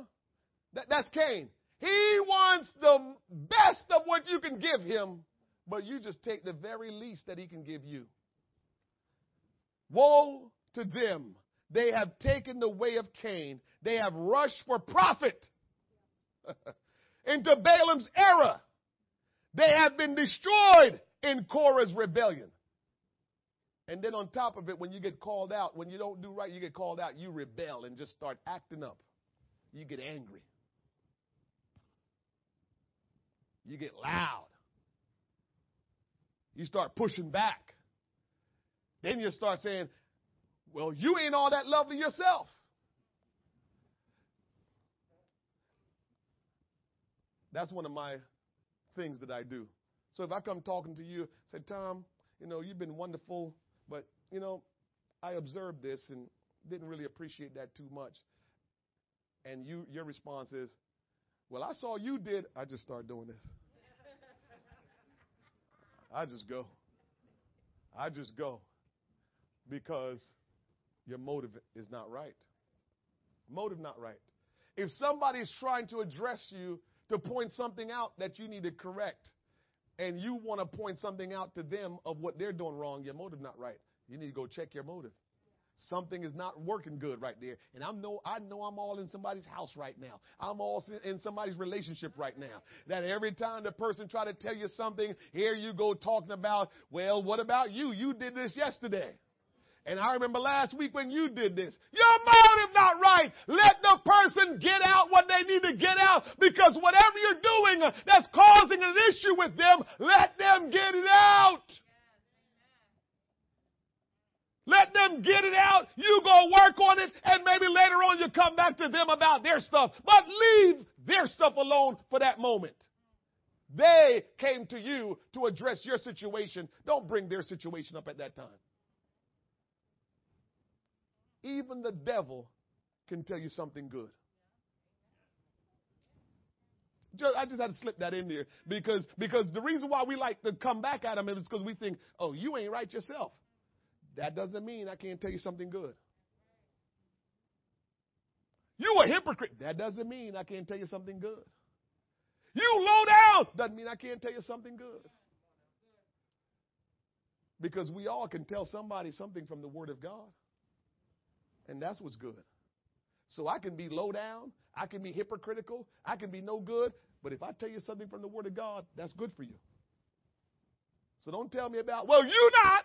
Speaker 7: That, that's Cain. He wants the best of what you can give him, but you just take the very least that he can give you. Woe to them. They have taken the way of Cain. They have rushed for profit into Balaam's era. They have been destroyed in Korah's rebellion. And then on top of it, when you get called out, when you don't do right, you get called out, you rebel and just start acting up. You get angry. You get loud. You start pushing back. Then you start saying, well, you ain't all that lovely yourself. That's one of my things that I do. So if I come talking to you, say, Tom, you know, you've been wonderful, but, you know, I observed this and didn't really appreciate that too much. And you, your response is, well, I saw you did. I just start doing this. I just go. I just go because your motive is not right. Motive not right. If somebody's trying to address you to point something out that you need to correct, and you want to point something out to them of what they're doing wrong, your motive not right. You need to go check your motive. Something is not working good right there. And I know, I know I'm all in somebody's house right now. I'm all in somebody's relationship right now. That every time the person try to tell you something, here you go talking about, well, what about you? You did this yesterday. And I remember last week when you did this. Your motive not right. Let the person get out what they need to get out because whatever you're doing that's causing an issue with them, let them get it out. Let them get it out. You go work on it and maybe later on you come back to them about their stuff. But leave their stuff alone for that moment. They came to you to address your situation. Don't bring their situation up at that time. Even the devil can tell you something good. I just had to slip that in there because, because the reason why we like to come back at them is because we think, oh, you ain't right yourself. That doesn't mean I can't tell you something good. You a hypocrite. That doesn't mean I can't tell you something good. You low down. Doesn't mean I can't tell you something good. Because we all can tell somebody something from the Word of God. And that's what's good. So I can be low down. I can be hypocritical. I can be no good. But if I tell you something from the Word of God, that's good for you. So don't tell me about, well, you not.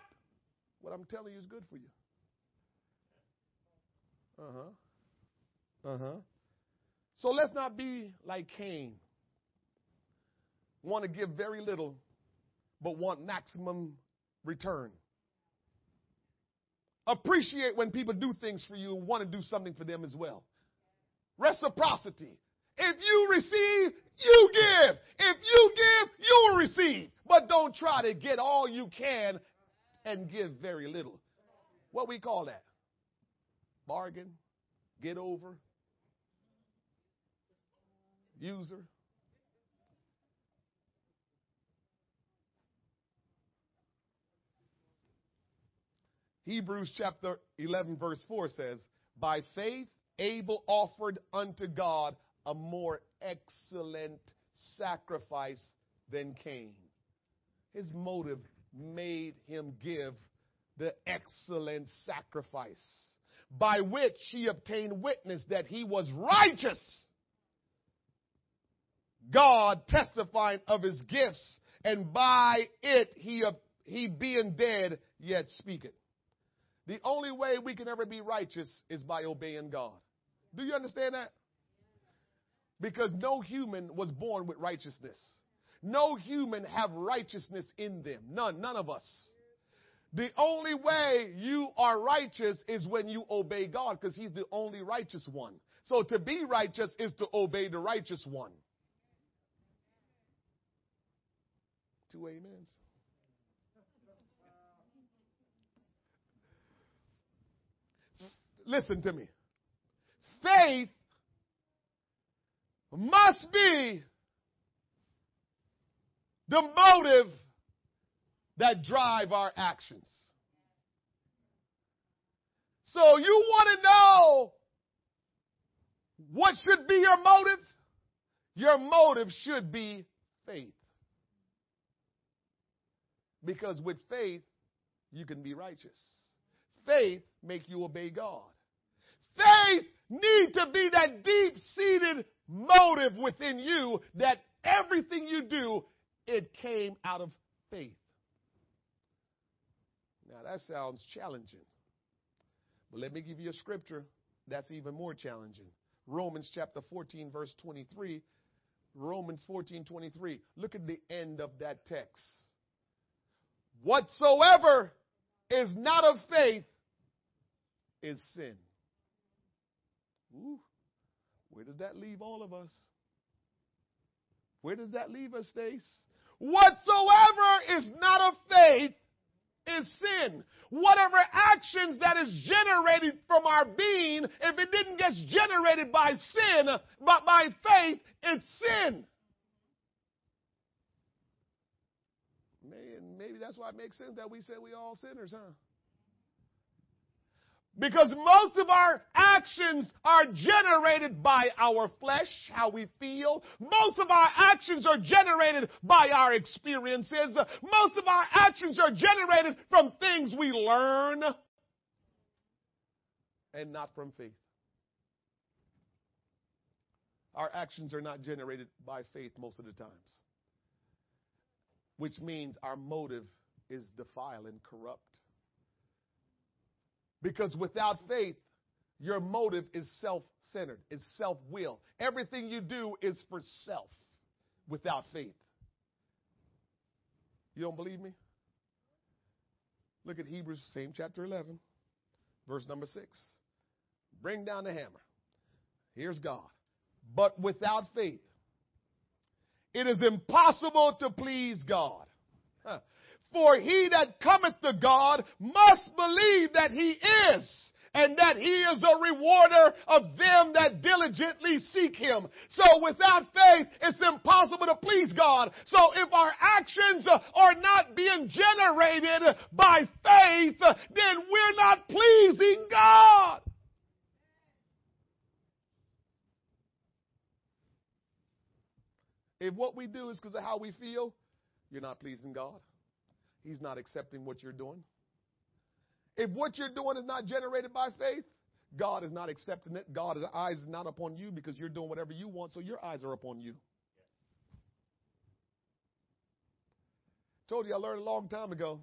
Speaker 7: What I'm telling you is good for you. Uh huh. Uh huh. So let's not be like Cain. Want to give very little, but want maximum return. Appreciate when people do things for you and want to do something for them as well. Reciprocity. If you receive, you give. If you give, you will receive. But don't try to get all you can and give very little. What we call that? Bargain, get over, user. Hebrews chapter 11, verse 4 says, By faith, Abel offered unto God a more excellent sacrifice than Cain. His motive made him give the excellent sacrifice by which he obtained witness that he was righteous. God testifying of his gifts, and by it he, he being dead yet speaketh. The only way we can ever be righteous is by obeying God. Do you understand that? Because no human was born with righteousness. No human have righteousness in them. None, none of us. The only way you are righteous is when you obey God because he's the only righteous one. So to be righteous is to obey the righteous one. Two amens. Listen to me. Faith must be the motive that drive our actions. So you want to know what should be your motive? Your motive should be faith. Because with faith, you can be righteous. Faith make you obey God. Faith need to be that deep-seated motive within you that everything you do it came out of faith. Now that sounds challenging. But let me give you a scripture that's even more challenging. Romans chapter 14 verse 23. Romans 14 23. Look at the end of that text. Whatsoever is not of faith is sin. Ooh, where does that leave all of us? Where does that leave us, Stace? Whatsoever is not of faith is sin. Whatever actions that is generated from our being, if it didn't get generated by sin, but by faith, it's sin. maybe that's why it makes sense that we say we all sinners, huh? Because most of our actions are generated by our flesh, how we feel. Most of our actions are generated by our experiences. Most of our actions are generated from things we learn and not from faith. Our actions are not generated by faith most of the times, which means our motive is defiled and corrupt. Because without faith, your motive is self centered, it's self will. Everything you do is for self without faith. You don't believe me? Look at Hebrews, same chapter 11, verse number 6. Bring down the hammer. Here's God. But without faith, it is impossible to please God. Huh. For he that cometh to God must believe that he is, and that he is a rewarder of them that diligently seek him. So without faith, it's impossible to please God. So if our actions are not being generated by faith, then we're not pleasing God. If what we do is because of how we feel, you're not pleasing God. He's not accepting what you're doing. If what you're doing is not generated by faith, God is not accepting it. God's eyes is not upon you because you're doing whatever you want, so your eyes are upon you. Told you I learned a long time ago.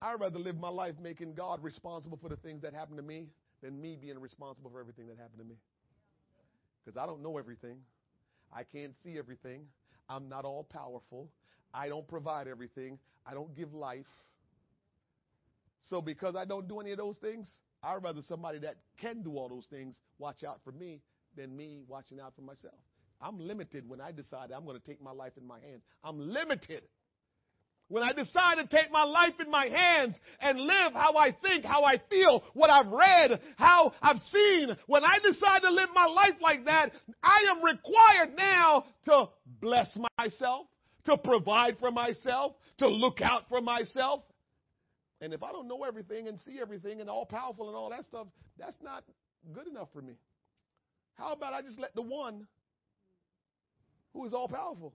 Speaker 7: I'd rather live my life making God responsible for the things that happen to me than me being responsible for everything that happened to me. Because I don't know everything. I can't see everything. I'm not all powerful. I don't provide everything. I don't give life. So because I don't do any of those things, I'd rather somebody that can do all those things watch out for me than me watching out for myself. I'm limited when I decide I'm going to take my life in my hands. I'm limited. When I decide to take my life in my hands and live how I think, how I feel, what I've read, how I've seen, when I decide to live my life like that, I am required now to bless myself, to provide for myself, to look out for myself. And if I don't know everything and see everything and all powerful and all that stuff, that's not good enough for me. How about I just let the one who is all powerful,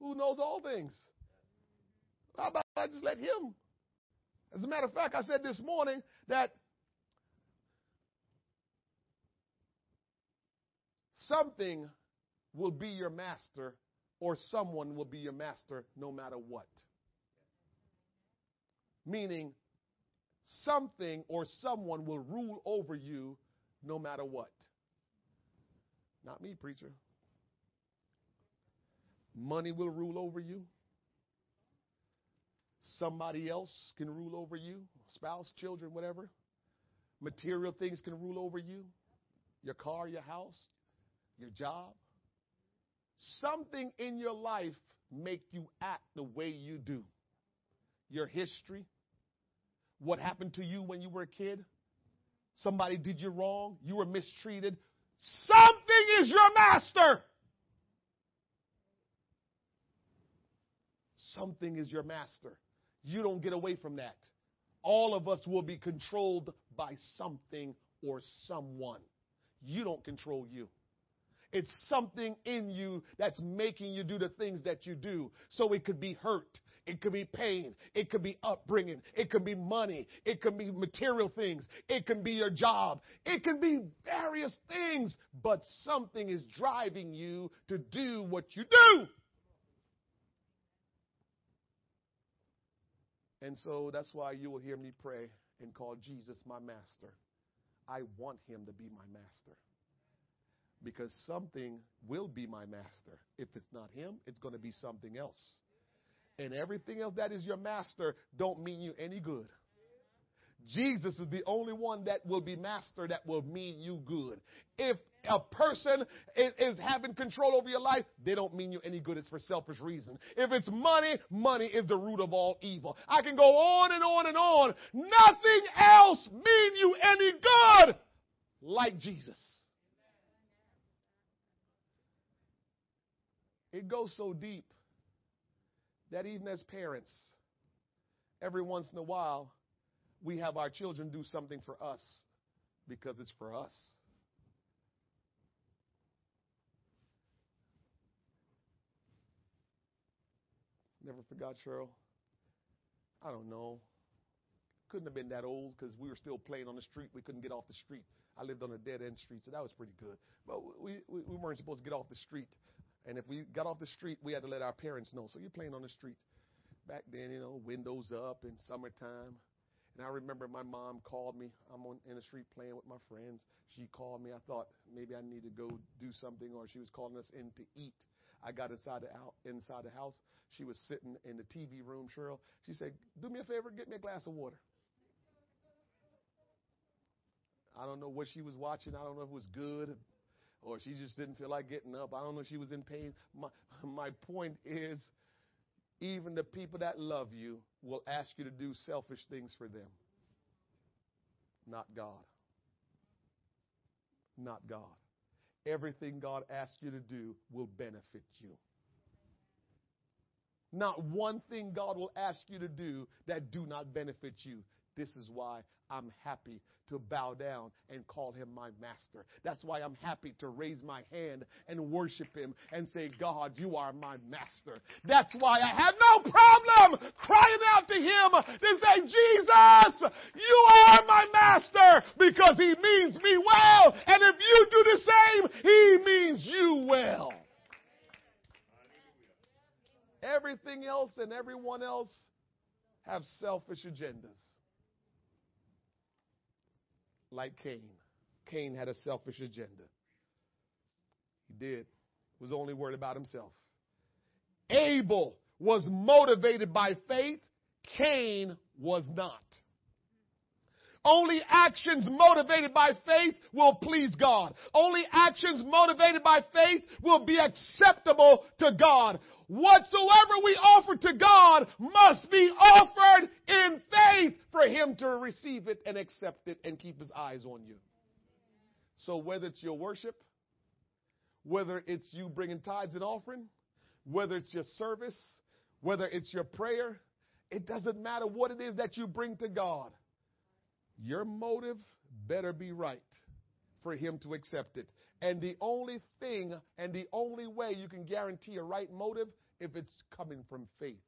Speaker 7: who knows all things, how about I just let him? As a matter of fact, I said this morning that something will be your master or someone will be your master no matter what. Meaning, something or someone will rule over you no matter what. Not me, preacher. Money will rule over you. Somebody else can rule over you, spouse, children, whatever. Material things can rule over you. Your car, your house, your job. Something in your life make you act the way you do. Your history, what happened to you when you were a kid, somebody did you wrong, you were mistreated. Something is your master. Something is your master. You don't get away from that. All of us will be controlled by something or someone. You don't control you. It's something in you that's making you do the things that you do. So it could be hurt. It could be pain. It could be upbringing. It could be money. It could be material things. It can be your job. It can be various things. But something is driving you to do what you do. And so that's why you will hear me pray and call Jesus my master. I want him to be my master because something will be my master. If it's not him, it's going to be something else. And everything else that is your master don't mean you any good. Jesus is the only one that will be master that will mean you good. If a person is, is, having control over your life, they don't mean you any good. It's for selfish reason. If it's money, money is the root of all evil. I can go on and on and on. Nothing else mean you any good like Jesus. It goes so deep that even as parents, every once in a while, we have our children do something for us because it's for us. Never forgot Cheryl. I don't know. Couldn't have been that old because we were still playing on the street. We couldn't get off the street. I lived on a dead end street, so that was pretty good. But we, we, we weren't supposed to get off the street. And if we got off the street, we had to let our parents know. So you're playing on the street. Back then, you know, windows up in summertime. And I remember my mom called me. I'm on, in the street playing with my friends. She called me. I thought maybe I need to go do something, or she was calling us in to eat. I got inside the out inside the house. She was sitting in the TV room, Cheryl. She said, "Do me a favor, get me a glass of water." I don't know what she was watching. I don't know if it was good or she just didn't feel like getting up. I don't know if she was in pain. My, my point is, even the people that love you will ask you to do selfish things for them. Not God. Not God. Everything God asks you to do will benefit you. Not one thing God will ask you to do that do not benefit you. This is why I'm happy to bow down and call him my master. That's why I'm happy to raise my hand and worship him and say, God, you are my master. That's why I have no problem crying out to him to say, Jesus, you are my master because he means me well. And if you do the same, he means you well. Everything else and everyone else have selfish agendas like Cain. Cain had a selfish agenda. He did. Was only worried about himself. Abel was motivated by faith. Cain was not. Only actions motivated by faith will please God. Only actions motivated by faith will be acceptable to God. Whatsoever we offer to God must be offered in faith for Him to receive it and accept it and keep His eyes on you. So whether it's your worship, whether it's you bringing tithes and offering, whether it's your service, whether it's your prayer, it doesn't matter what it is that you bring to God. Your motive better be right for Him to accept it. And the only thing and the only way you can guarantee a right motive if it's coming from faith.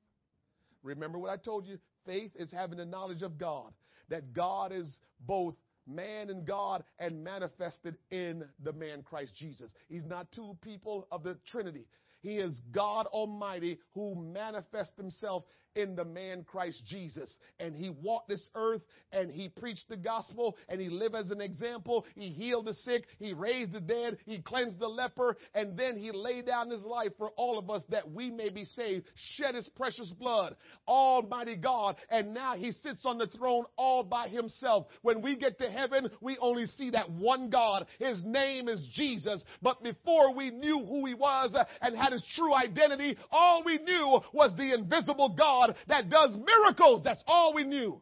Speaker 7: Remember what I told you? Faith is having the knowledge of God, that God is both man and God and manifested in the man Christ Jesus. He's not two people of the Trinity. He is God Almighty who manifests himself in the man Christ Jesus. And he walked this earth and he preached the gospel and he lived as an example. He healed the sick. He raised the dead. He cleansed the leper. And then he laid down his life for all of us that we may be saved, shed his precious blood. Almighty God. And now he sits on the throne all by himself. When we get to heaven, we only see that one God. His name is Jesus. But before we knew who he was and had his true identity, all we knew was the invisible God God that does miracles. That's all we knew.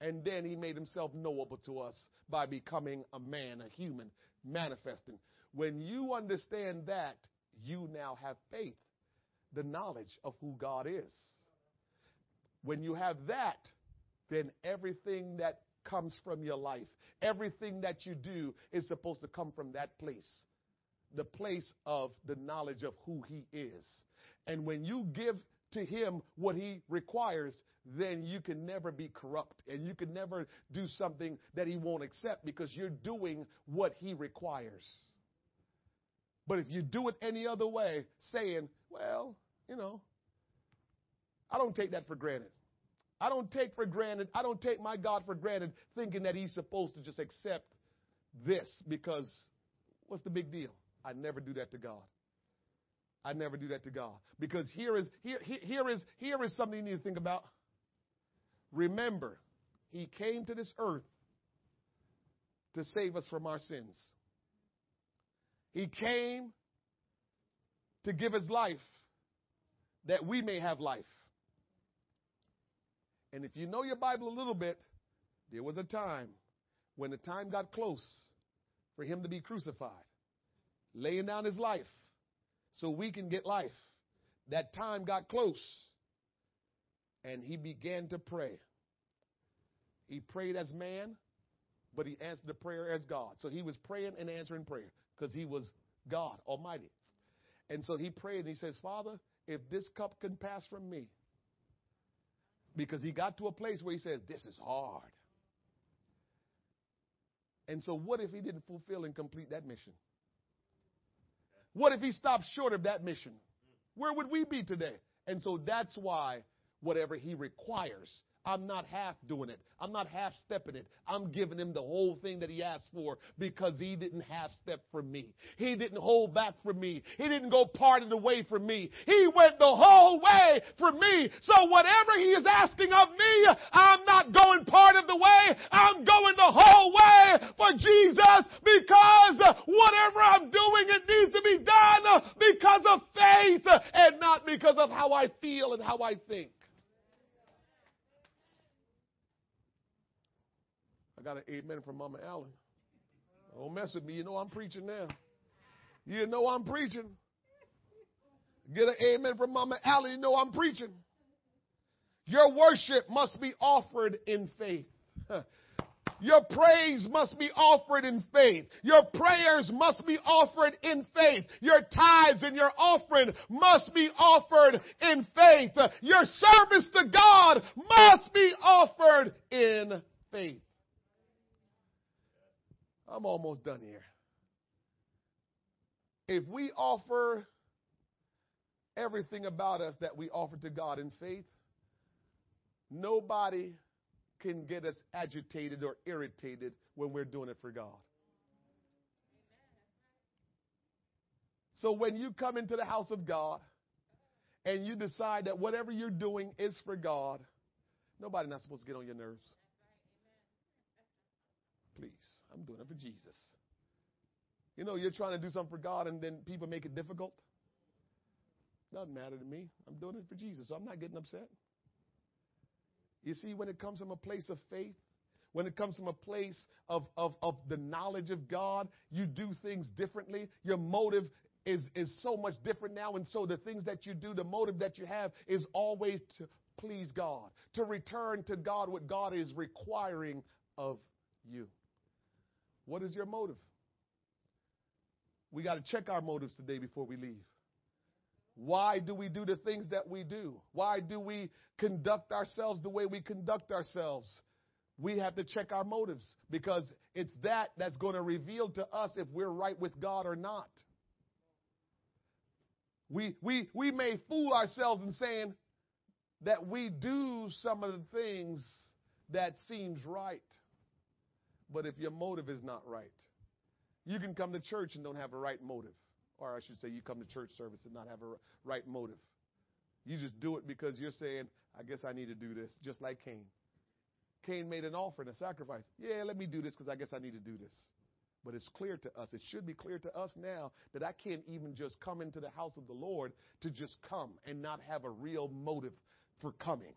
Speaker 7: And then he made himself knowable to us by becoming a man, a human, manifesting. When you understand that, you now have faith, the knowledge of who God is. When you have that, then everything that comes from your life, everything that you do is supposed to come from that place. The place of the knowledge of who he is. And when you give to him what he requires, then you can never be corrupt and you can never do something that he won't accept because you're doing what he requires. But if you do it any other way, saying, well, you know, I don't take that for granted. I don't take for granted, I don't take my God for granted thinking that he's supposed to just accept this because what's the big deal? I never do that to God. I never do that to God. Because here is, here, here is, here is something you need to think about. Remember, He came to this earth to save us from our sins. He came to give His life that we may have life. And if you know your Bible a little bit, there was a time when the time got close for Him to be crucified, laying down His life so we can get life. That time got close and he began to pray. He prayed as man, but he answered the prayer as God. So he was praying and answering prayer because he was God Almighty. And so he prayed and he says, Father, if this cup can pass from me, because he got to a place where he says, This is hard. And so, what if he didn't fulfill and complete that mission? What if he stopped short of that mission? Where would we be today? And so that's why whatever he requires, I'm not half doing it. I'm not half stepping it. I'm giving him the whole thing that he asked for because he didn't half step for me. He didn't hold back for me. He didn't go part of the way for me. He went the whole way for me. So whatever he is asking of me, I'm not going part of the way. I'm going the whole way for Jesus because whatever I'm doing, it needs to be done because of faith and not because of how I feel and how I think. I got an amen from Mama Allen. Don't mess with me. You know I'm preaching now. You know I'm preaching. Get an amen from Mama Allen. You know I'm preaching. Your worship must be offered in faith. Your praise must be offered in faith. Your prayers must be offered in faith. Your tithes and your offering must be offered in faith. Your service to God must be offered in faith. I'm almost done here. If we offer everything about us that we offer to God in faith, nobody can get us agitated or irritated when we're doing it for God. So when you come into the house of God and you decide that whatever you're doing is for God, nobody's not supposed to get on your nerves. I'm doing it for Jesus. You know, you're trying to do something for God and then people make it difficult. Doesn't matter to me. I'm doing it for Jesus, so I'm not getting upset. You see, when it comes from a place of faith, when it comes from a place of, of, of the knowledge of God, you do things differently. Your motive is, is so much different now. And so the things that you do, the motive that you have is always to please God, to return to God what God is requiring of you. What is your motive? We got to check our motives today before we leave. Why do we do the things that we do? Why do we conduct ourselves the way we conduct ourselves? We have to check our motives because it's that that's going to reveal to us if we're right with God or not. We, we, we may fool ourselves in saying that we do some of the things that seems right. But if your motive is not right, you can come to church and don't have a right motive. Or I should say, you come to church service and not have a right motive. You just do it because you're saying, I guess I need to do this, just like Cain. Cain made an offering, a sacrifice. Yeah, let me do this because I guess I need to do this. But it's clear to us, it should be clear to us now that I can't even just come into the house of the Lord to just come and not have a real motive for coming.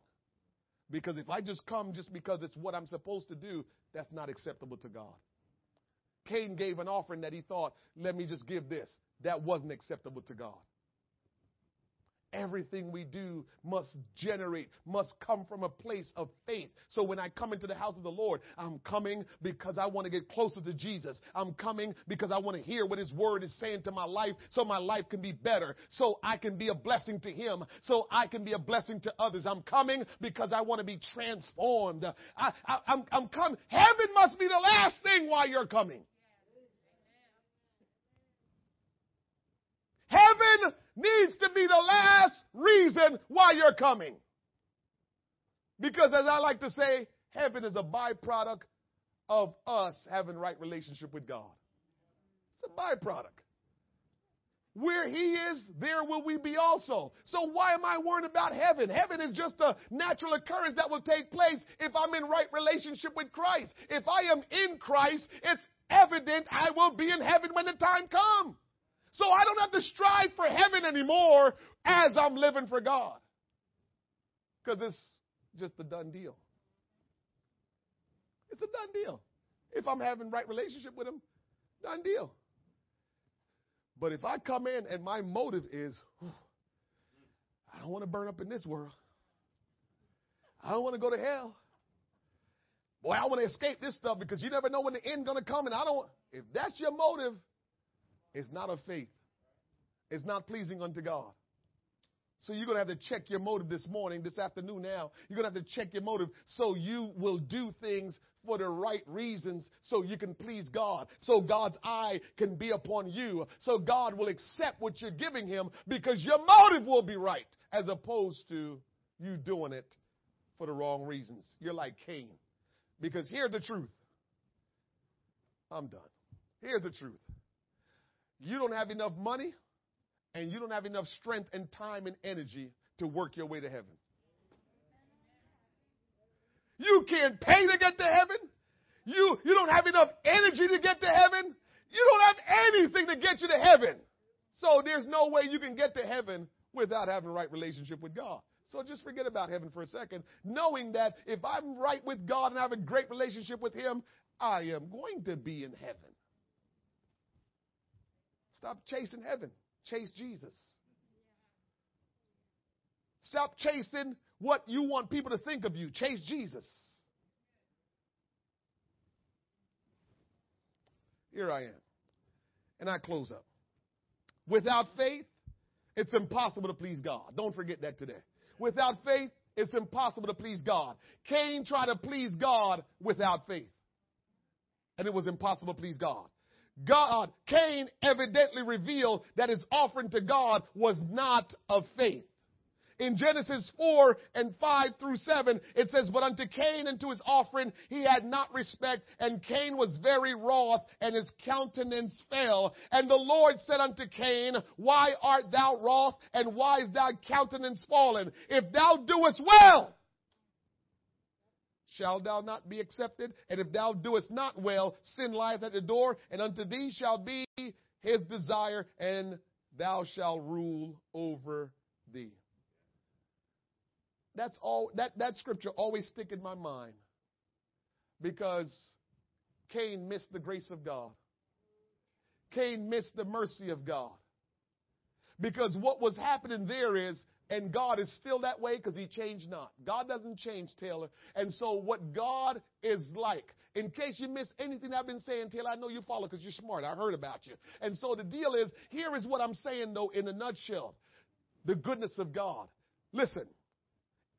Speaker 7: Because if I just come just because it's what I'm supposed to do, that's not acceptable to God. Cain gave an offering that he thought, let me just give this. That wasn't acceptable to God. Everything we do must generate, must come from a place of faith. So when I come into the house of the Lord, I'm coming because I want to get closer to Jesus. I'm coming because I want to hear what His Word is saying to my life so my life can be better, so I can be a blessing to Him, so I can be a blessing to others. I'm coming because I want to be transformed. I, I, I'm, I'm coming. Heaven must be the last thing while you're coming. Heaven needs to be the last reason why you're coming. Because as I like to say, heaven is a byproduct of us having right relationship with God. It's a byproduct. Where he is, there will we be also. So why am I worried about heaven? Heaven is just a natural occurrence that will take place if I'm in right relationship with Christ. If I am in Christ, it's evident I will be in heaven when the time comes. So I don't have to strive for heaven anymore as I'm living for God. Because it's just a done deal. It's a done deal. If I'm having right relationship with him, done deal. But if I come in and my motive is, I don't want to burn up in this world. I don't want to go to hell. boy, I want to escape this stuff because you never know when the end going to come. And I don't, if that's your motive, it's not of faith. It's not pleasing unto God. So you're going to have to check your motive this morning, this afternoon now. You're going to have to check your motive so you will do things for the right reasons so you can please God. So God's eye can be upon you. So God will accept what you're giving him because your motive will be right as opposed to you doing it for the wrong reasons. You're like Cain. Because here's the truth. I'm done. Here's the truth. You don't have enough money and you don't have enough strength and time and energy to work your way to heaven. You can't pay to get to heaven. You, you don't have enough energy to get to heaven. You don't have anything to get you to heaven. So there's no way you can get to heaven without having a right relationship with God. So just forget about heaven for a second, knowing that if I'm right with God and I have a great relationship with Him, I am going to be in heaven. Stop chasing heaven. Chase Jesus. Stop chasing what you want people to think of you. Chase Jesus. Here I am. And I close up. Without faith, it's impossible to please God. Don't forget that today. Without faith, it's impossible to please God. Cain tried to please God without faith. And it was impossible to please God. God, Cain evidently revealed that his offering to God was not of faith. In Genesis 4 and 5 through 7, it says, But unto Cain and to his offering he had not respect, and Cain was very wroth, and his countenance fell. And the Lord said unto Cain, Why art thou wroth, and why is thy countenance fallen? If thou doest well, shall thou not be accepted? And if thou doest not well, sin lieth at the door, and unto thee shall be his desire, and thou shalt rule over thee. That's all that, that scripture always stick in my mind. Because Cain missed the grace of God. Cain missed the mercy of God. Because what was happening there is and God is still that way because he changed not. God doesn't change, Taylor. And so what God is like, in case you miss anything I've been saying, Taylor, I know you follow because you're smart. I heard about you. And so the deal is, here is what I'm saying though in a nutshell. The goodness of God. Listen,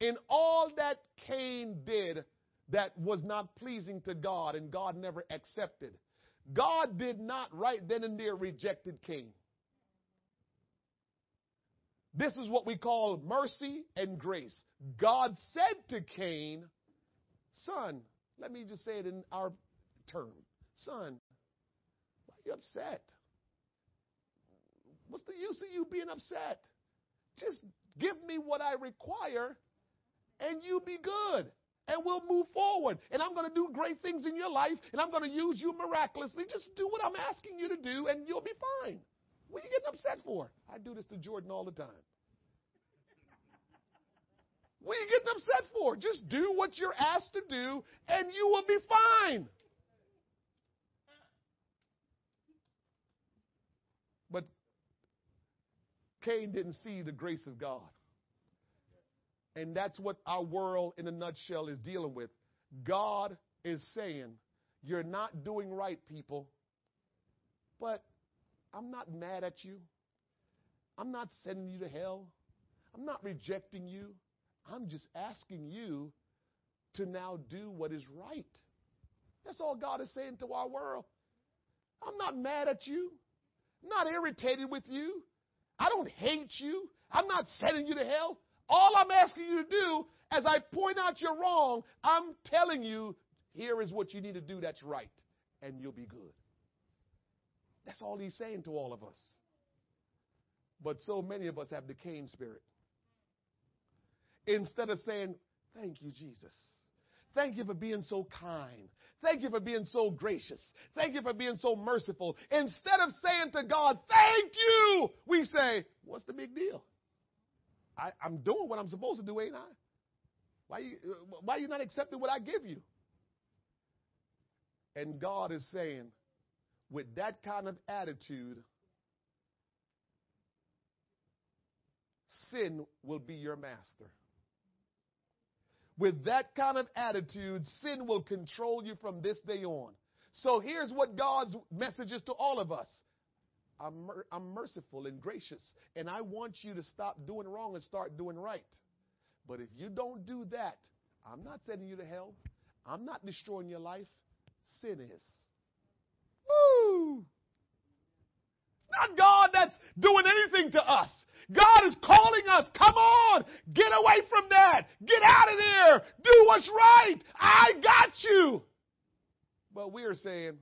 Speaker 7: in all that Cain did that was not pleasing to God and God never accepted, God did not right then and there rejected Cain. This is what we call mercy and grace. God said to Cain, Son, let me just say it in our term. Son, why are you upset? What's the use of you being upset? Just give me what I require and you be good. And we'll move forward. And I'm going to do great things in your life. And I'm going to use you miraculously. Just do what I'm asking you to do and you'll be fine. What are you getting upset for? I do this to Jordan all the time. What are you getting upset for? Just do what you're asked to do and you will be fine. But Cain didn't see the grace of God. And that's what our world in a nutshell is dealing with. God is saying, You're not doing right, people, but I'm not mad at you. I'm not sending you to hell. I'm not rejecting you. I'm just asking you to now do what is right. That's all God is saying to our world. I'm not mad at you. I'm not irritated with you. I don't hate you. I'm not sending you to hell. All I'm asking you to do, as I point out you're wrong, I'm telling you, here is what you need to do that's right, and you'll be good. That's all he's saying to all of us. But so many of us have the Cain spirit. Instead of saying, Thank you, Jesus. Thank you for being so kind. Thank you for being so gracious. Thank you for being so merciful. Instead of saying to God, Thank you, we say, What's the big deal? I, am doing what I'm supposed to do, ain't I? Why you, why you not accepting what I give you? And God is saying, with that kind of attitude, sin will be your master. with that kind of attitude, sin will control you from this day on. So here's what God's message is to all of us. I'm, mer- I'm merciful and gracious, and I want you to stop doing wrong and start doing right. But if you don't do that, I'm not sending you to hell. I'm not destroying your life. Sin is. Woo! It's not God that's doing anything to us. God is calling us. Come on. Get away from that. Get out of there. Do what's right. I got you. But we are saying,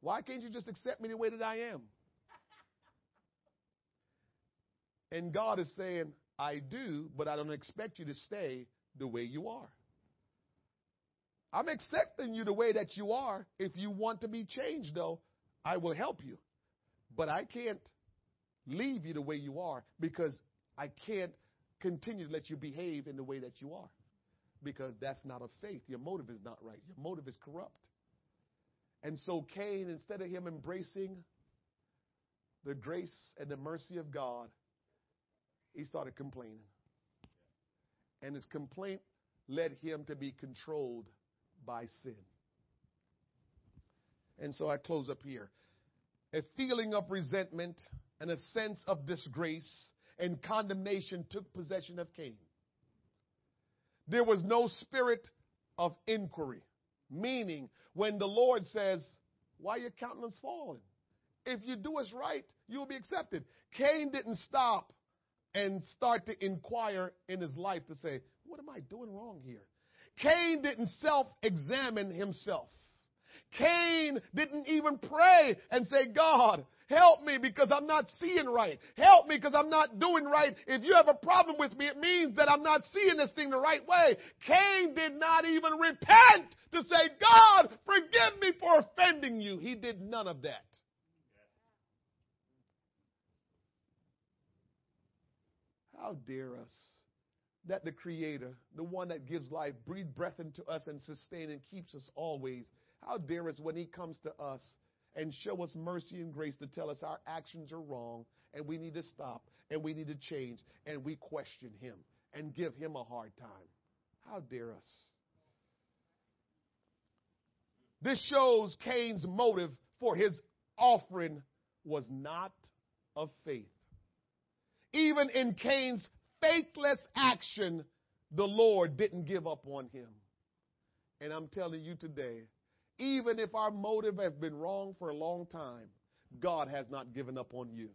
Speaker 7: why can't you just accept me the way that I am? And God is saying, I do, but I don't expect you to stay the way you are. I'm accepting you the way that you are. If you want to be changed, though, I will help you. But I can't leave you the way you are because I can't continue to let you behave in the way that you are because that's not of faith. Your motive is not right. Your motive is corrupt. And so Cain, instead of him embracing the grace and the mercy of God, he started complaining. And his complaint led him to be controlled by sin. And so I close up here. A feeling of resentment and a sense of disgrace and condemnation took possession of Cain. There was no spirit of inquiry, meaning when the Lord says, Why your countenance fallen? If you do us right, you'll be accepted. Cain didn't stop and start to inquire in his life to say, What am I doing wrong here? Cain didn't self examine himself. Cain didn't even pray and say, God, help me because I'm not seeing right. Help me because I'm not doing right. If you have a problem with me, it means that I'm not seeing this thing the right way. Cain did not even repent to say, God, forgive me for offending you. He did none of that. How dare us that the Creator, the one that gives life, breathe breath into us and sustain and keeps us always, how dare us when He comes to us and show us mercy and grace to tell us our actions are wrong and we need to stop and we need to change and we question Him and give Him a hard time. How dare us? This shows Cain's motive for his offering was not of faith. Even in Cain's faithless action, the Lord didn't give up on him. And I'm telling you today, even if our motive has been wrong for a long time, God has not given up on you.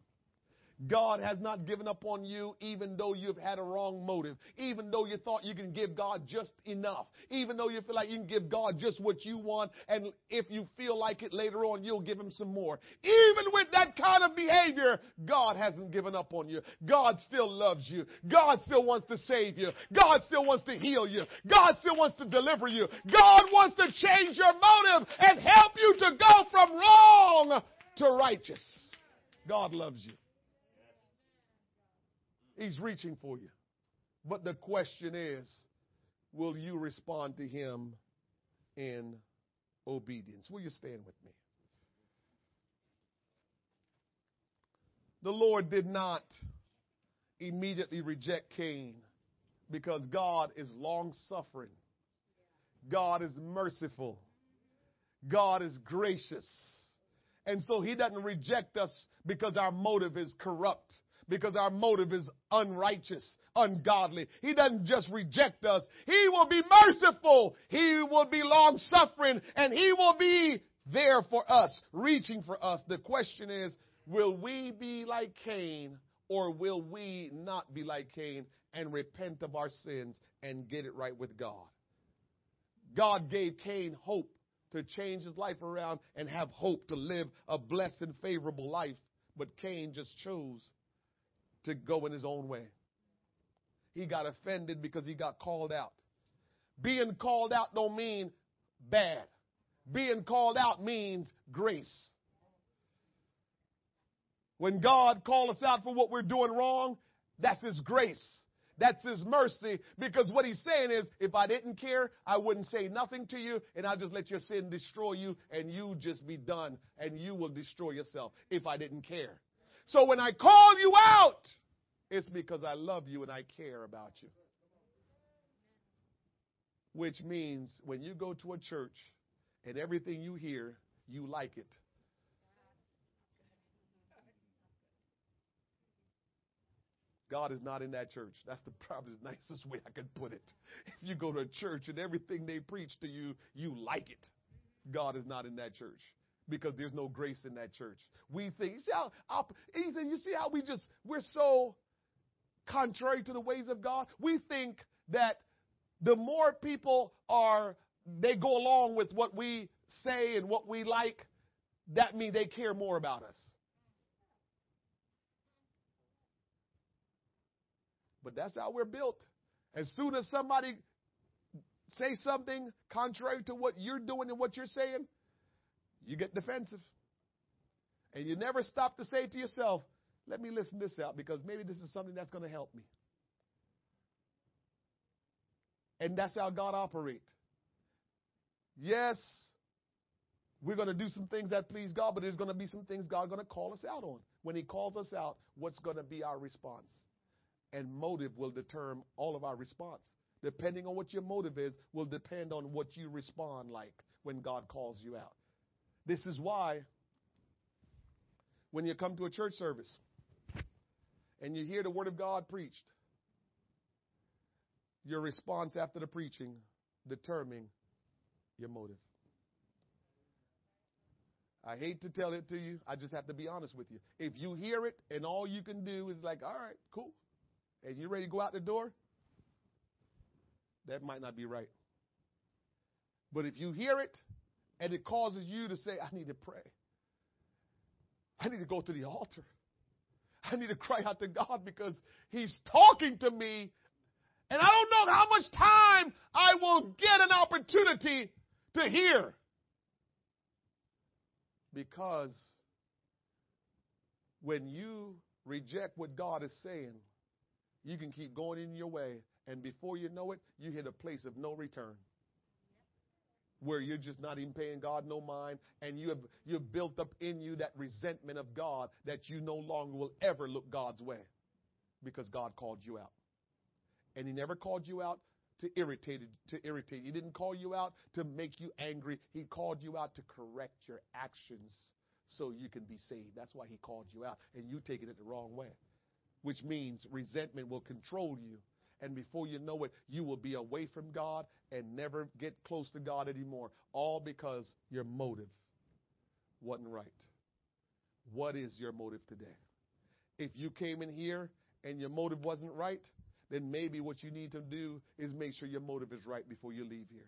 Speaker 7: God has not given up on you even though you've had a wrong motive, even though you thought you can give God just enough, even though you feel like you can give God just what you want, and if you feel like it later on, you'll give Him some more. Even with that kind of behavior, God hasn't given up on you. God still loves you. God still wants to save you. God still wants to heal you. God still wants to deliver you. God wants to change your motive and help you to go from wrong to righteous. God loves you. He's reaching for you. But the question is, will you respond to him in obedience? Will you stand with me? The Lord did not immediately reject Cain because God is long suffering. God is merciful. God is gracious. And so he doesn't reject us because our motive is corrupt because our motive is unrighteous, ungodly. He doesn't just reject us. He will be merciful. He will be long suffering and he will be there for us, reaching for us. The question is, will we be like Cain or will we not be like Cain and repent of our sins and get it right with God? God gave Cain hope to change his life around and have hope to live a blessed favorable life. But Cain just chose to go in his own way. He got offended because he got called out. Being called out don't mean bad. Being called out means grace. When God calls us out for what we're doing wrong, that's His grace. That's His mercy because what He's saying is, if I didn't care, I wouldn't say nothing to you and I'll just let your sin destroy you and you just be done and you will destroy yourself if I didn't care. So when I call you out, it's because I love you and I care about you. which means when you go to a church and everything you hear, you like it. God is not in that church. That's the probably the nicest way I could put it. If you go to a church and everything they preach to you, you like it. God is not in that church because there's no grace in that church. We think, see how, Ethan, you see how we just, we're so contrary to the ways of God? We think that the more people are, they go along with what we say and what we like, that means they care more about us. But that's how we're built. As soon as somebody say something contrary to what you're doing and what you're saying, you get defensive. And you never stop to say to yourself, let me listen this out because maybe this is something that's going to help me. And that's how God operates. Yes, we're going to do some things that please God, but there's going to be some things God's going to call us out on. When He calls us out, what's going to be our response? And motive will determine all of our response. Depending on what your motive is, will depend on what you respond like when God calls you out. This is why when you come to a church service and you hear the Word of God preached, your response after the preaching determine your motive. I hate to tell it to you. I just have to be honest with you. If you hear it and all you can do is like, all right, cool, and you're ready to go out the door, that might not be right. But if you hear it and it causes you to say, I need to pray, I need to go to the altar, I need to cry out to God because He's talking to me and I don't know how much time I will get an opportunity to hear. Because when you reject what God is saying, you can keep going in your way, and before you know it, you hit a place of no return. Where you're just not even paying God no mind, and you have you've built up in you that resentment of God that you no longer will ever look God's way because God called you out. And he never called you out to irritate to irritate. He didn't call you out to make you angry. He called you out to correct your actions so you can be saved. That's why he called you out. And you taking it the wrong way. Which means resentment will control you. And before you know it, you will be away from God and never get close to God anymore. All because your motive wasn't right. What is your motive today? If you came in here and your motive wasn't right, then maybe what you need to do is make sure your motive is right before you leave here.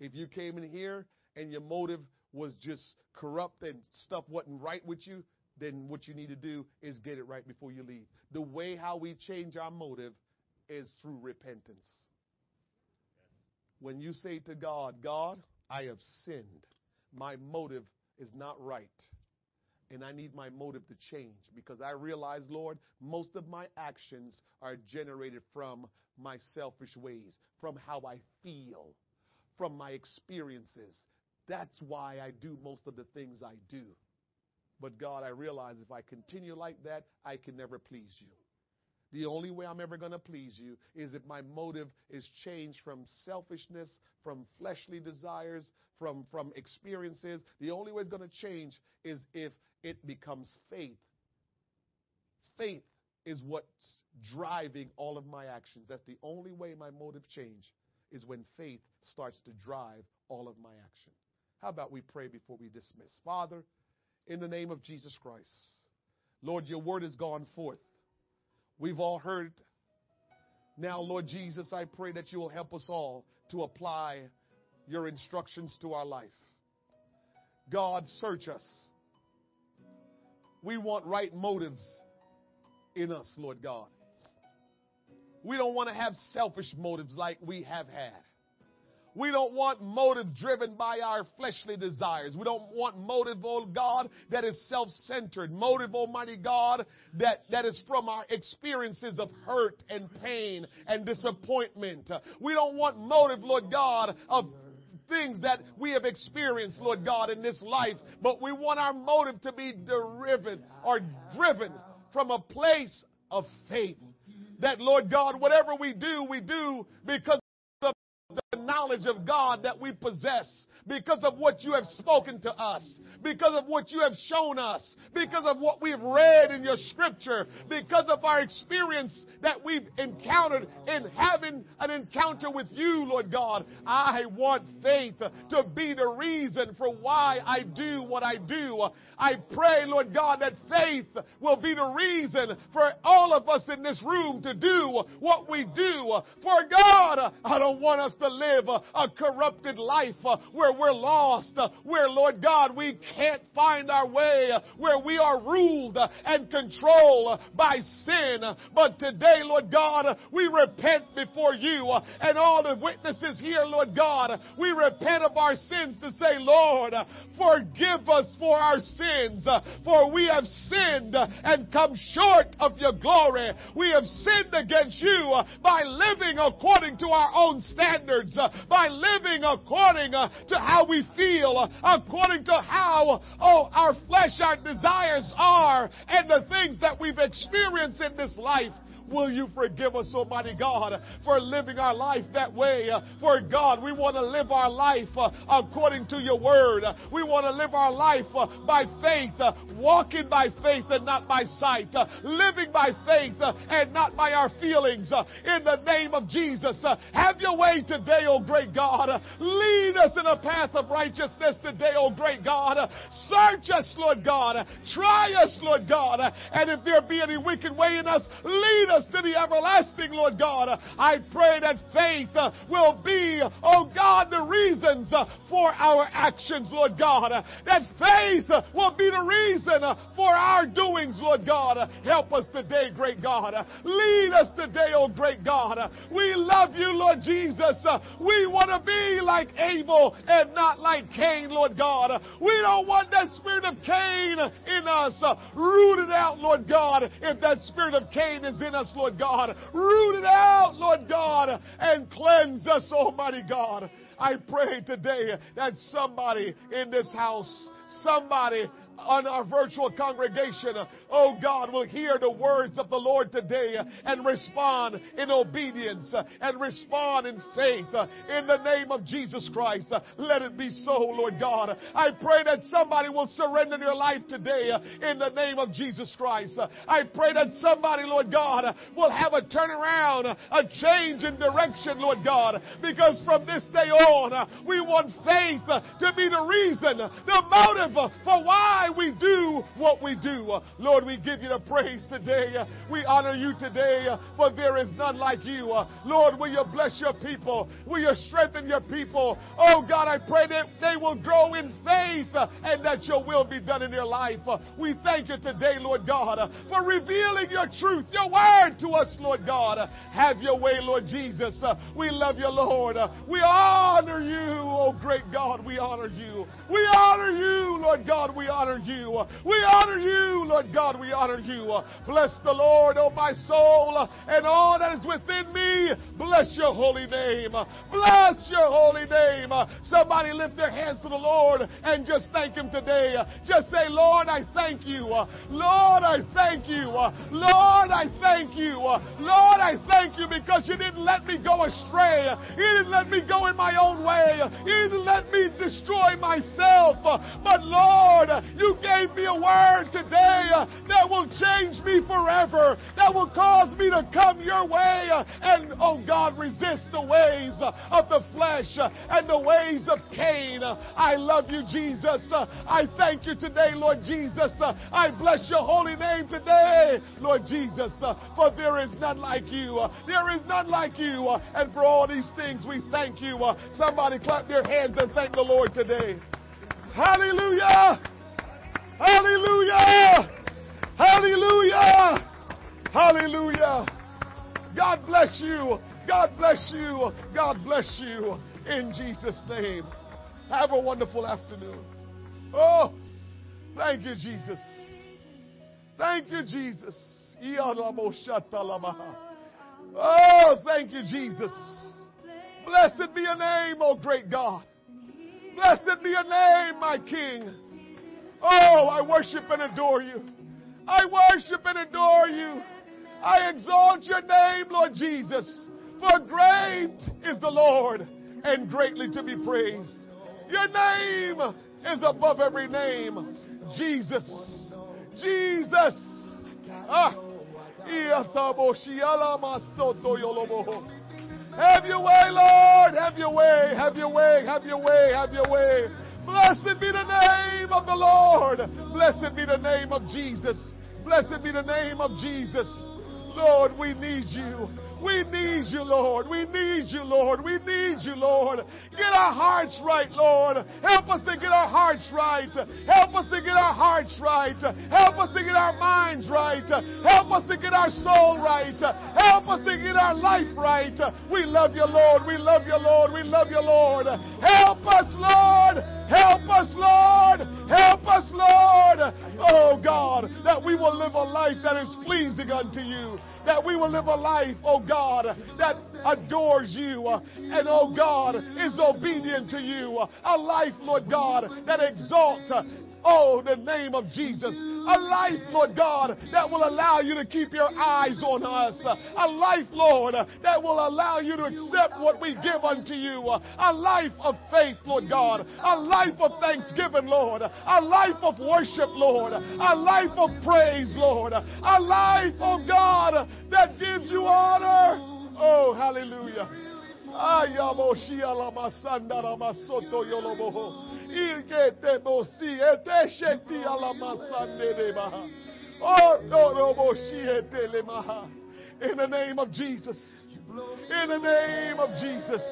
Speaker 7: If you came in here and your motive was just corrupt and stuff wasn't right with you, then what you need to do is get it right before you leave. The way how we change our motive is through repentance. When you say to God, God, I have sinned. My motive is not right and I need my motive to change because I realize, Lord, most of my actions are generated from my selfish ways, from how I feel, from my experiences. That's why I do most of the things I do. But God, I realize if I continue like that, I can never please you. The only way I'm ever going to please you is if my motive is changed from selfishness, from fleshly desires, from, from experiences. The only way it's going to change is if it becomes faith. Faith is what's driving all of my actions. That's the only way my motive change is when faith starts to drive all of my action. How about we pray before we dismiss? Father, in the name of Jesus Christ, Lord, your word has gone forth. We've all heard. Now, Lord Jesus, I pray that you will help us all to apply your instructions to our life. God, search us. We want right motives in us, Lord God. We don't want to have selfish motives like we have had. We don't want motive driven by our fleshly desires. We don't want motive, oh God, that is self-centered. Motive, Almighty God, that, that is from our experiences of hurt and pain and disappointment. We don't want motive, Lord God, of things that we have experienced, Lord God, in this life, but we want our motive to be driven or driven from a place of faith. That, Lord God, whatever we do, we do because knowledge of God that we possess because of what you have spoken to us, because of what you have shown us, because of what we've read in your scripture, because of our experience that we've encountered in having an encounter with you, Lord God. I want faith to be the reason for why I do what I do. I pray, Lord God, that faith will be the reason for all of us in this room to do what we do. For God, I don't want us to live a corrupted life uh, where we're lost, uh, where, Lord God, we can't find our way, uh, where we are ruled and controlled by sin. But today, Lord God, we repent before you and all the witnesses here, Lord God, we repent of our sins to say, Lord, forgive us for our sins, for we have sinned and come short of your glory. We have sinned against you by living according to our own standards, by living according uh, to how we feel, uh, according to how, oh, our flesh, our desires are, and the things that we've experienced in this life. Will you forgive us, Almighty God, for living our life that way? For God, we want to live our life uh, according to your word. We want to live our life uh, by faith, uh, walking by faith and not by sight, uh, living by faith uh, and not by our feelings. Uh, in the name of Jesus, have your way today, O great God. Lead us in a path of righteousness today, O great God. Search us, Lord God. Try us, Lord God. And if there be any wicked way in us, lead us us to the everlasting, Lord God. I pray that faith uh, will be, oh God, the reasons uh, for our actions, Lord God. That faith uh, will be the reason for our doings, Lord God. Help us today, great God. Lead us today, oh great God. We love you, Lord Jesus. We want to be like Abel and not like Cain, Lord God. We don't want that spirit of Cain in us. Rooted out, Lord God. If that spirit of Cain is in us, Lord God. Root it out, Lord God, and cleanse us, Almighty God. I pray today that somebody in this house, somebody on our virtual congregation, oh God, will hear the words of the Lord today and respond in obedience and respond in faith in the name of Jesus Christ. Let it be so, Lord God. I pray that somebody will surrender their life today in the name of Jesus Christ. I pray that somebody, Lord God, will have a turnaround, a change in direction, Lord God, because from this day on, we want faith to be the reason, the motive for why we do what we do. Lord, we give you the praise today. We honor you today, for there is none like you. Lord, will you bless your people? Will you strengthen your people? Oh God, I pray that they will grow in faith and that your will be done in their life. We thank you today, Lord God, for revealing your truth, your word to us, Lord God. Have your way, Lord Jesus. We love you, Lord. We honor you, oh great God. We honor you. We honor you, Lord God. We honor you. We honor you, Lord God. We honor you. Bless the Lord, oh my soul, and all that is within me. Bless your holy name. Bless your holy name. Somebody lift their hands to the Lord and just thank Him today. Just say, Lord, I thank you. Lord, I thank you. Lord, I thank you. Lord, I thank you because you didn't let me go astray. You didn't let me go in my own way. You didn't let me destroy myself. But Lord, you gave me a word today uh, that will change me forever, that will cause me to come your way uh, and, oh God, resist the ways uh, of the flesh and the ways of Cain. I love you, Jesus. I thank you today, Lord Jesus. I bless your holy name today, Lord Jesus, for there is none like you. There is none like you. And for all these things, we thank you. Somebody clap their hands and thank the Lord today. Hallelujah! Hallelujah! Hallelujah! Hallelujah! God bless you. God bless you. God bless you. In Jesus' name. Have a wonderful afternoon. Oh, thank you, Jesus. Thank you, Jesus. Oh, thank you, Jesus. Blessed be your name, oh great God. Blessed be your name, my King. Oh, I worship and adore you. I worship and adore you. I exalt your name, Lord Jesus. For great is the Lord and greatly to be praised. Your name is above every name. Jesus. Jesus. Ah. Have your way, Lord. Have your way. Have your way. Have your way. Have your way. Blessed be the name of the Lord. Blessed be the name of Jesus. Blessed be the name of Jesus. Lord, we need you. We need you, Lord. We need you, Lord. We need you, Lord. Get our hearts right, Lord. Help us to get our hearts right. Help us to get our hearts right. Help us to get our minds right. Help us to get our soul right. Help us to get our life right. We love you, Lord. We love you, Lord. We love you, Lord. Help us, Lord. Help us, Lord. Help us, Lord. Oh, God, that we will live a life that is pleasing unto you that we will live a life, oh God, that adores you and, oh God, is obedient to you. A life, Lord God, that exalts Oh, the name of Jesus. A life, Lord God, that will allow you to keep your eyes on us. A life, Lord, that will allow you to accept what we give unto you. A life of faith, Lord God. A life of thanksgiving, Lord. A life of worship, Lord. A life of praise, Lord. A life, oh God, that gives you honor. Oh, hallelujah. Oh, in the name of Jesus. In the name of Jesus.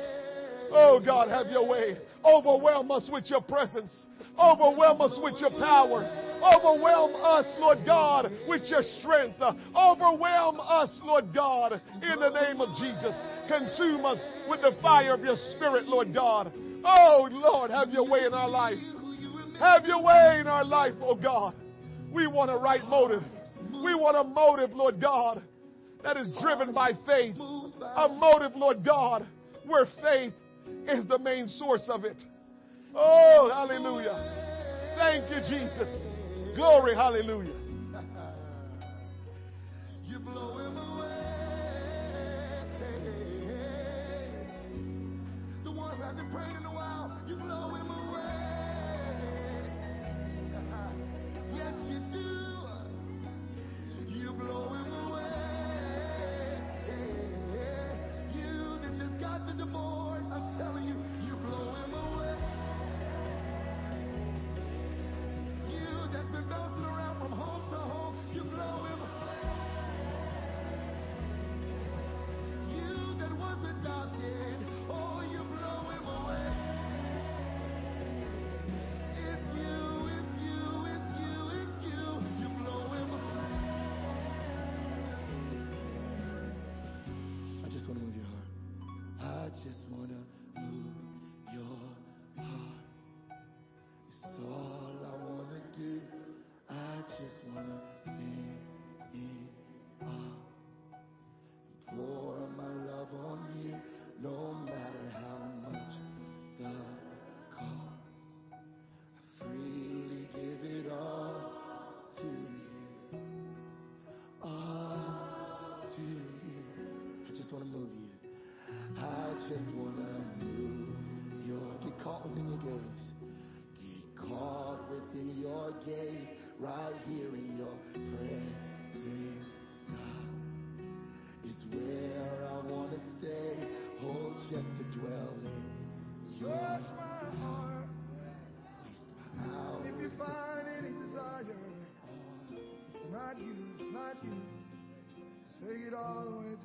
Speaker 7: Oh God, have your way. Overwhelm us with your presence. Overwhelm us with your power. Overwhelm us, Lord God, with your strength. Overwhelm us, Lord God, in the name of Jesus. Consume us with the fire of your spirit, Lord God. Oh, Lord, have your way in our life. Have your way in our life, oh God. We want a right motive. We want a motive, Lord God, that is driven by faith. A motive, Lord God, where faith is the main source of it. Oh, hallelujah. Thank you, Jesus. Glory, hallelujah.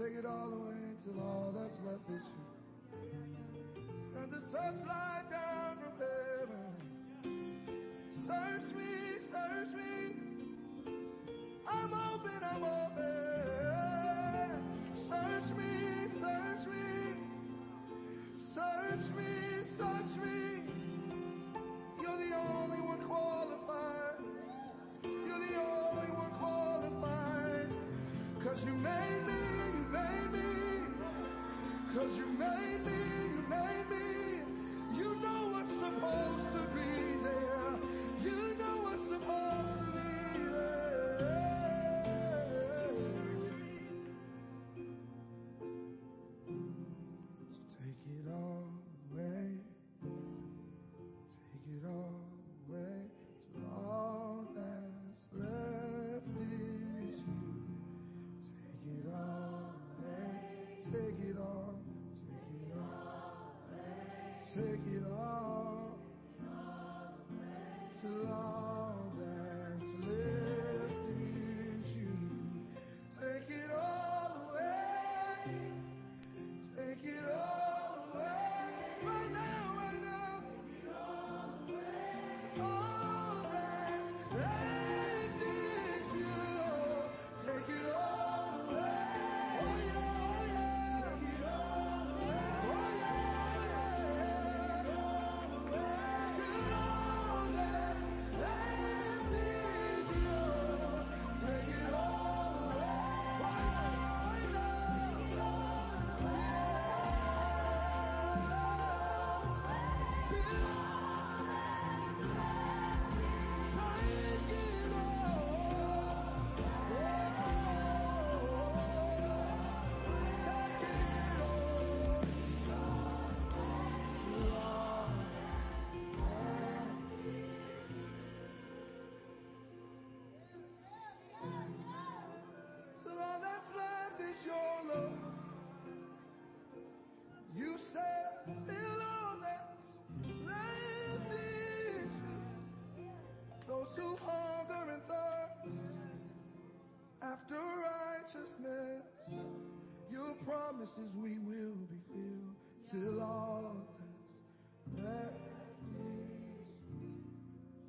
Speaker 8: Take it all away till all that's left is you. Turn the searchlight down from heaven. Search me, promises we will be filled yeah. till all of us is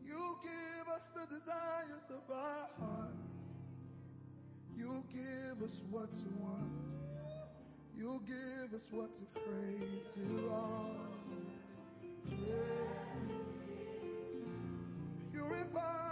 Speaker 8: You give us the desires of our heart. You give us what to want. You give us what to crave till all that's us is Purify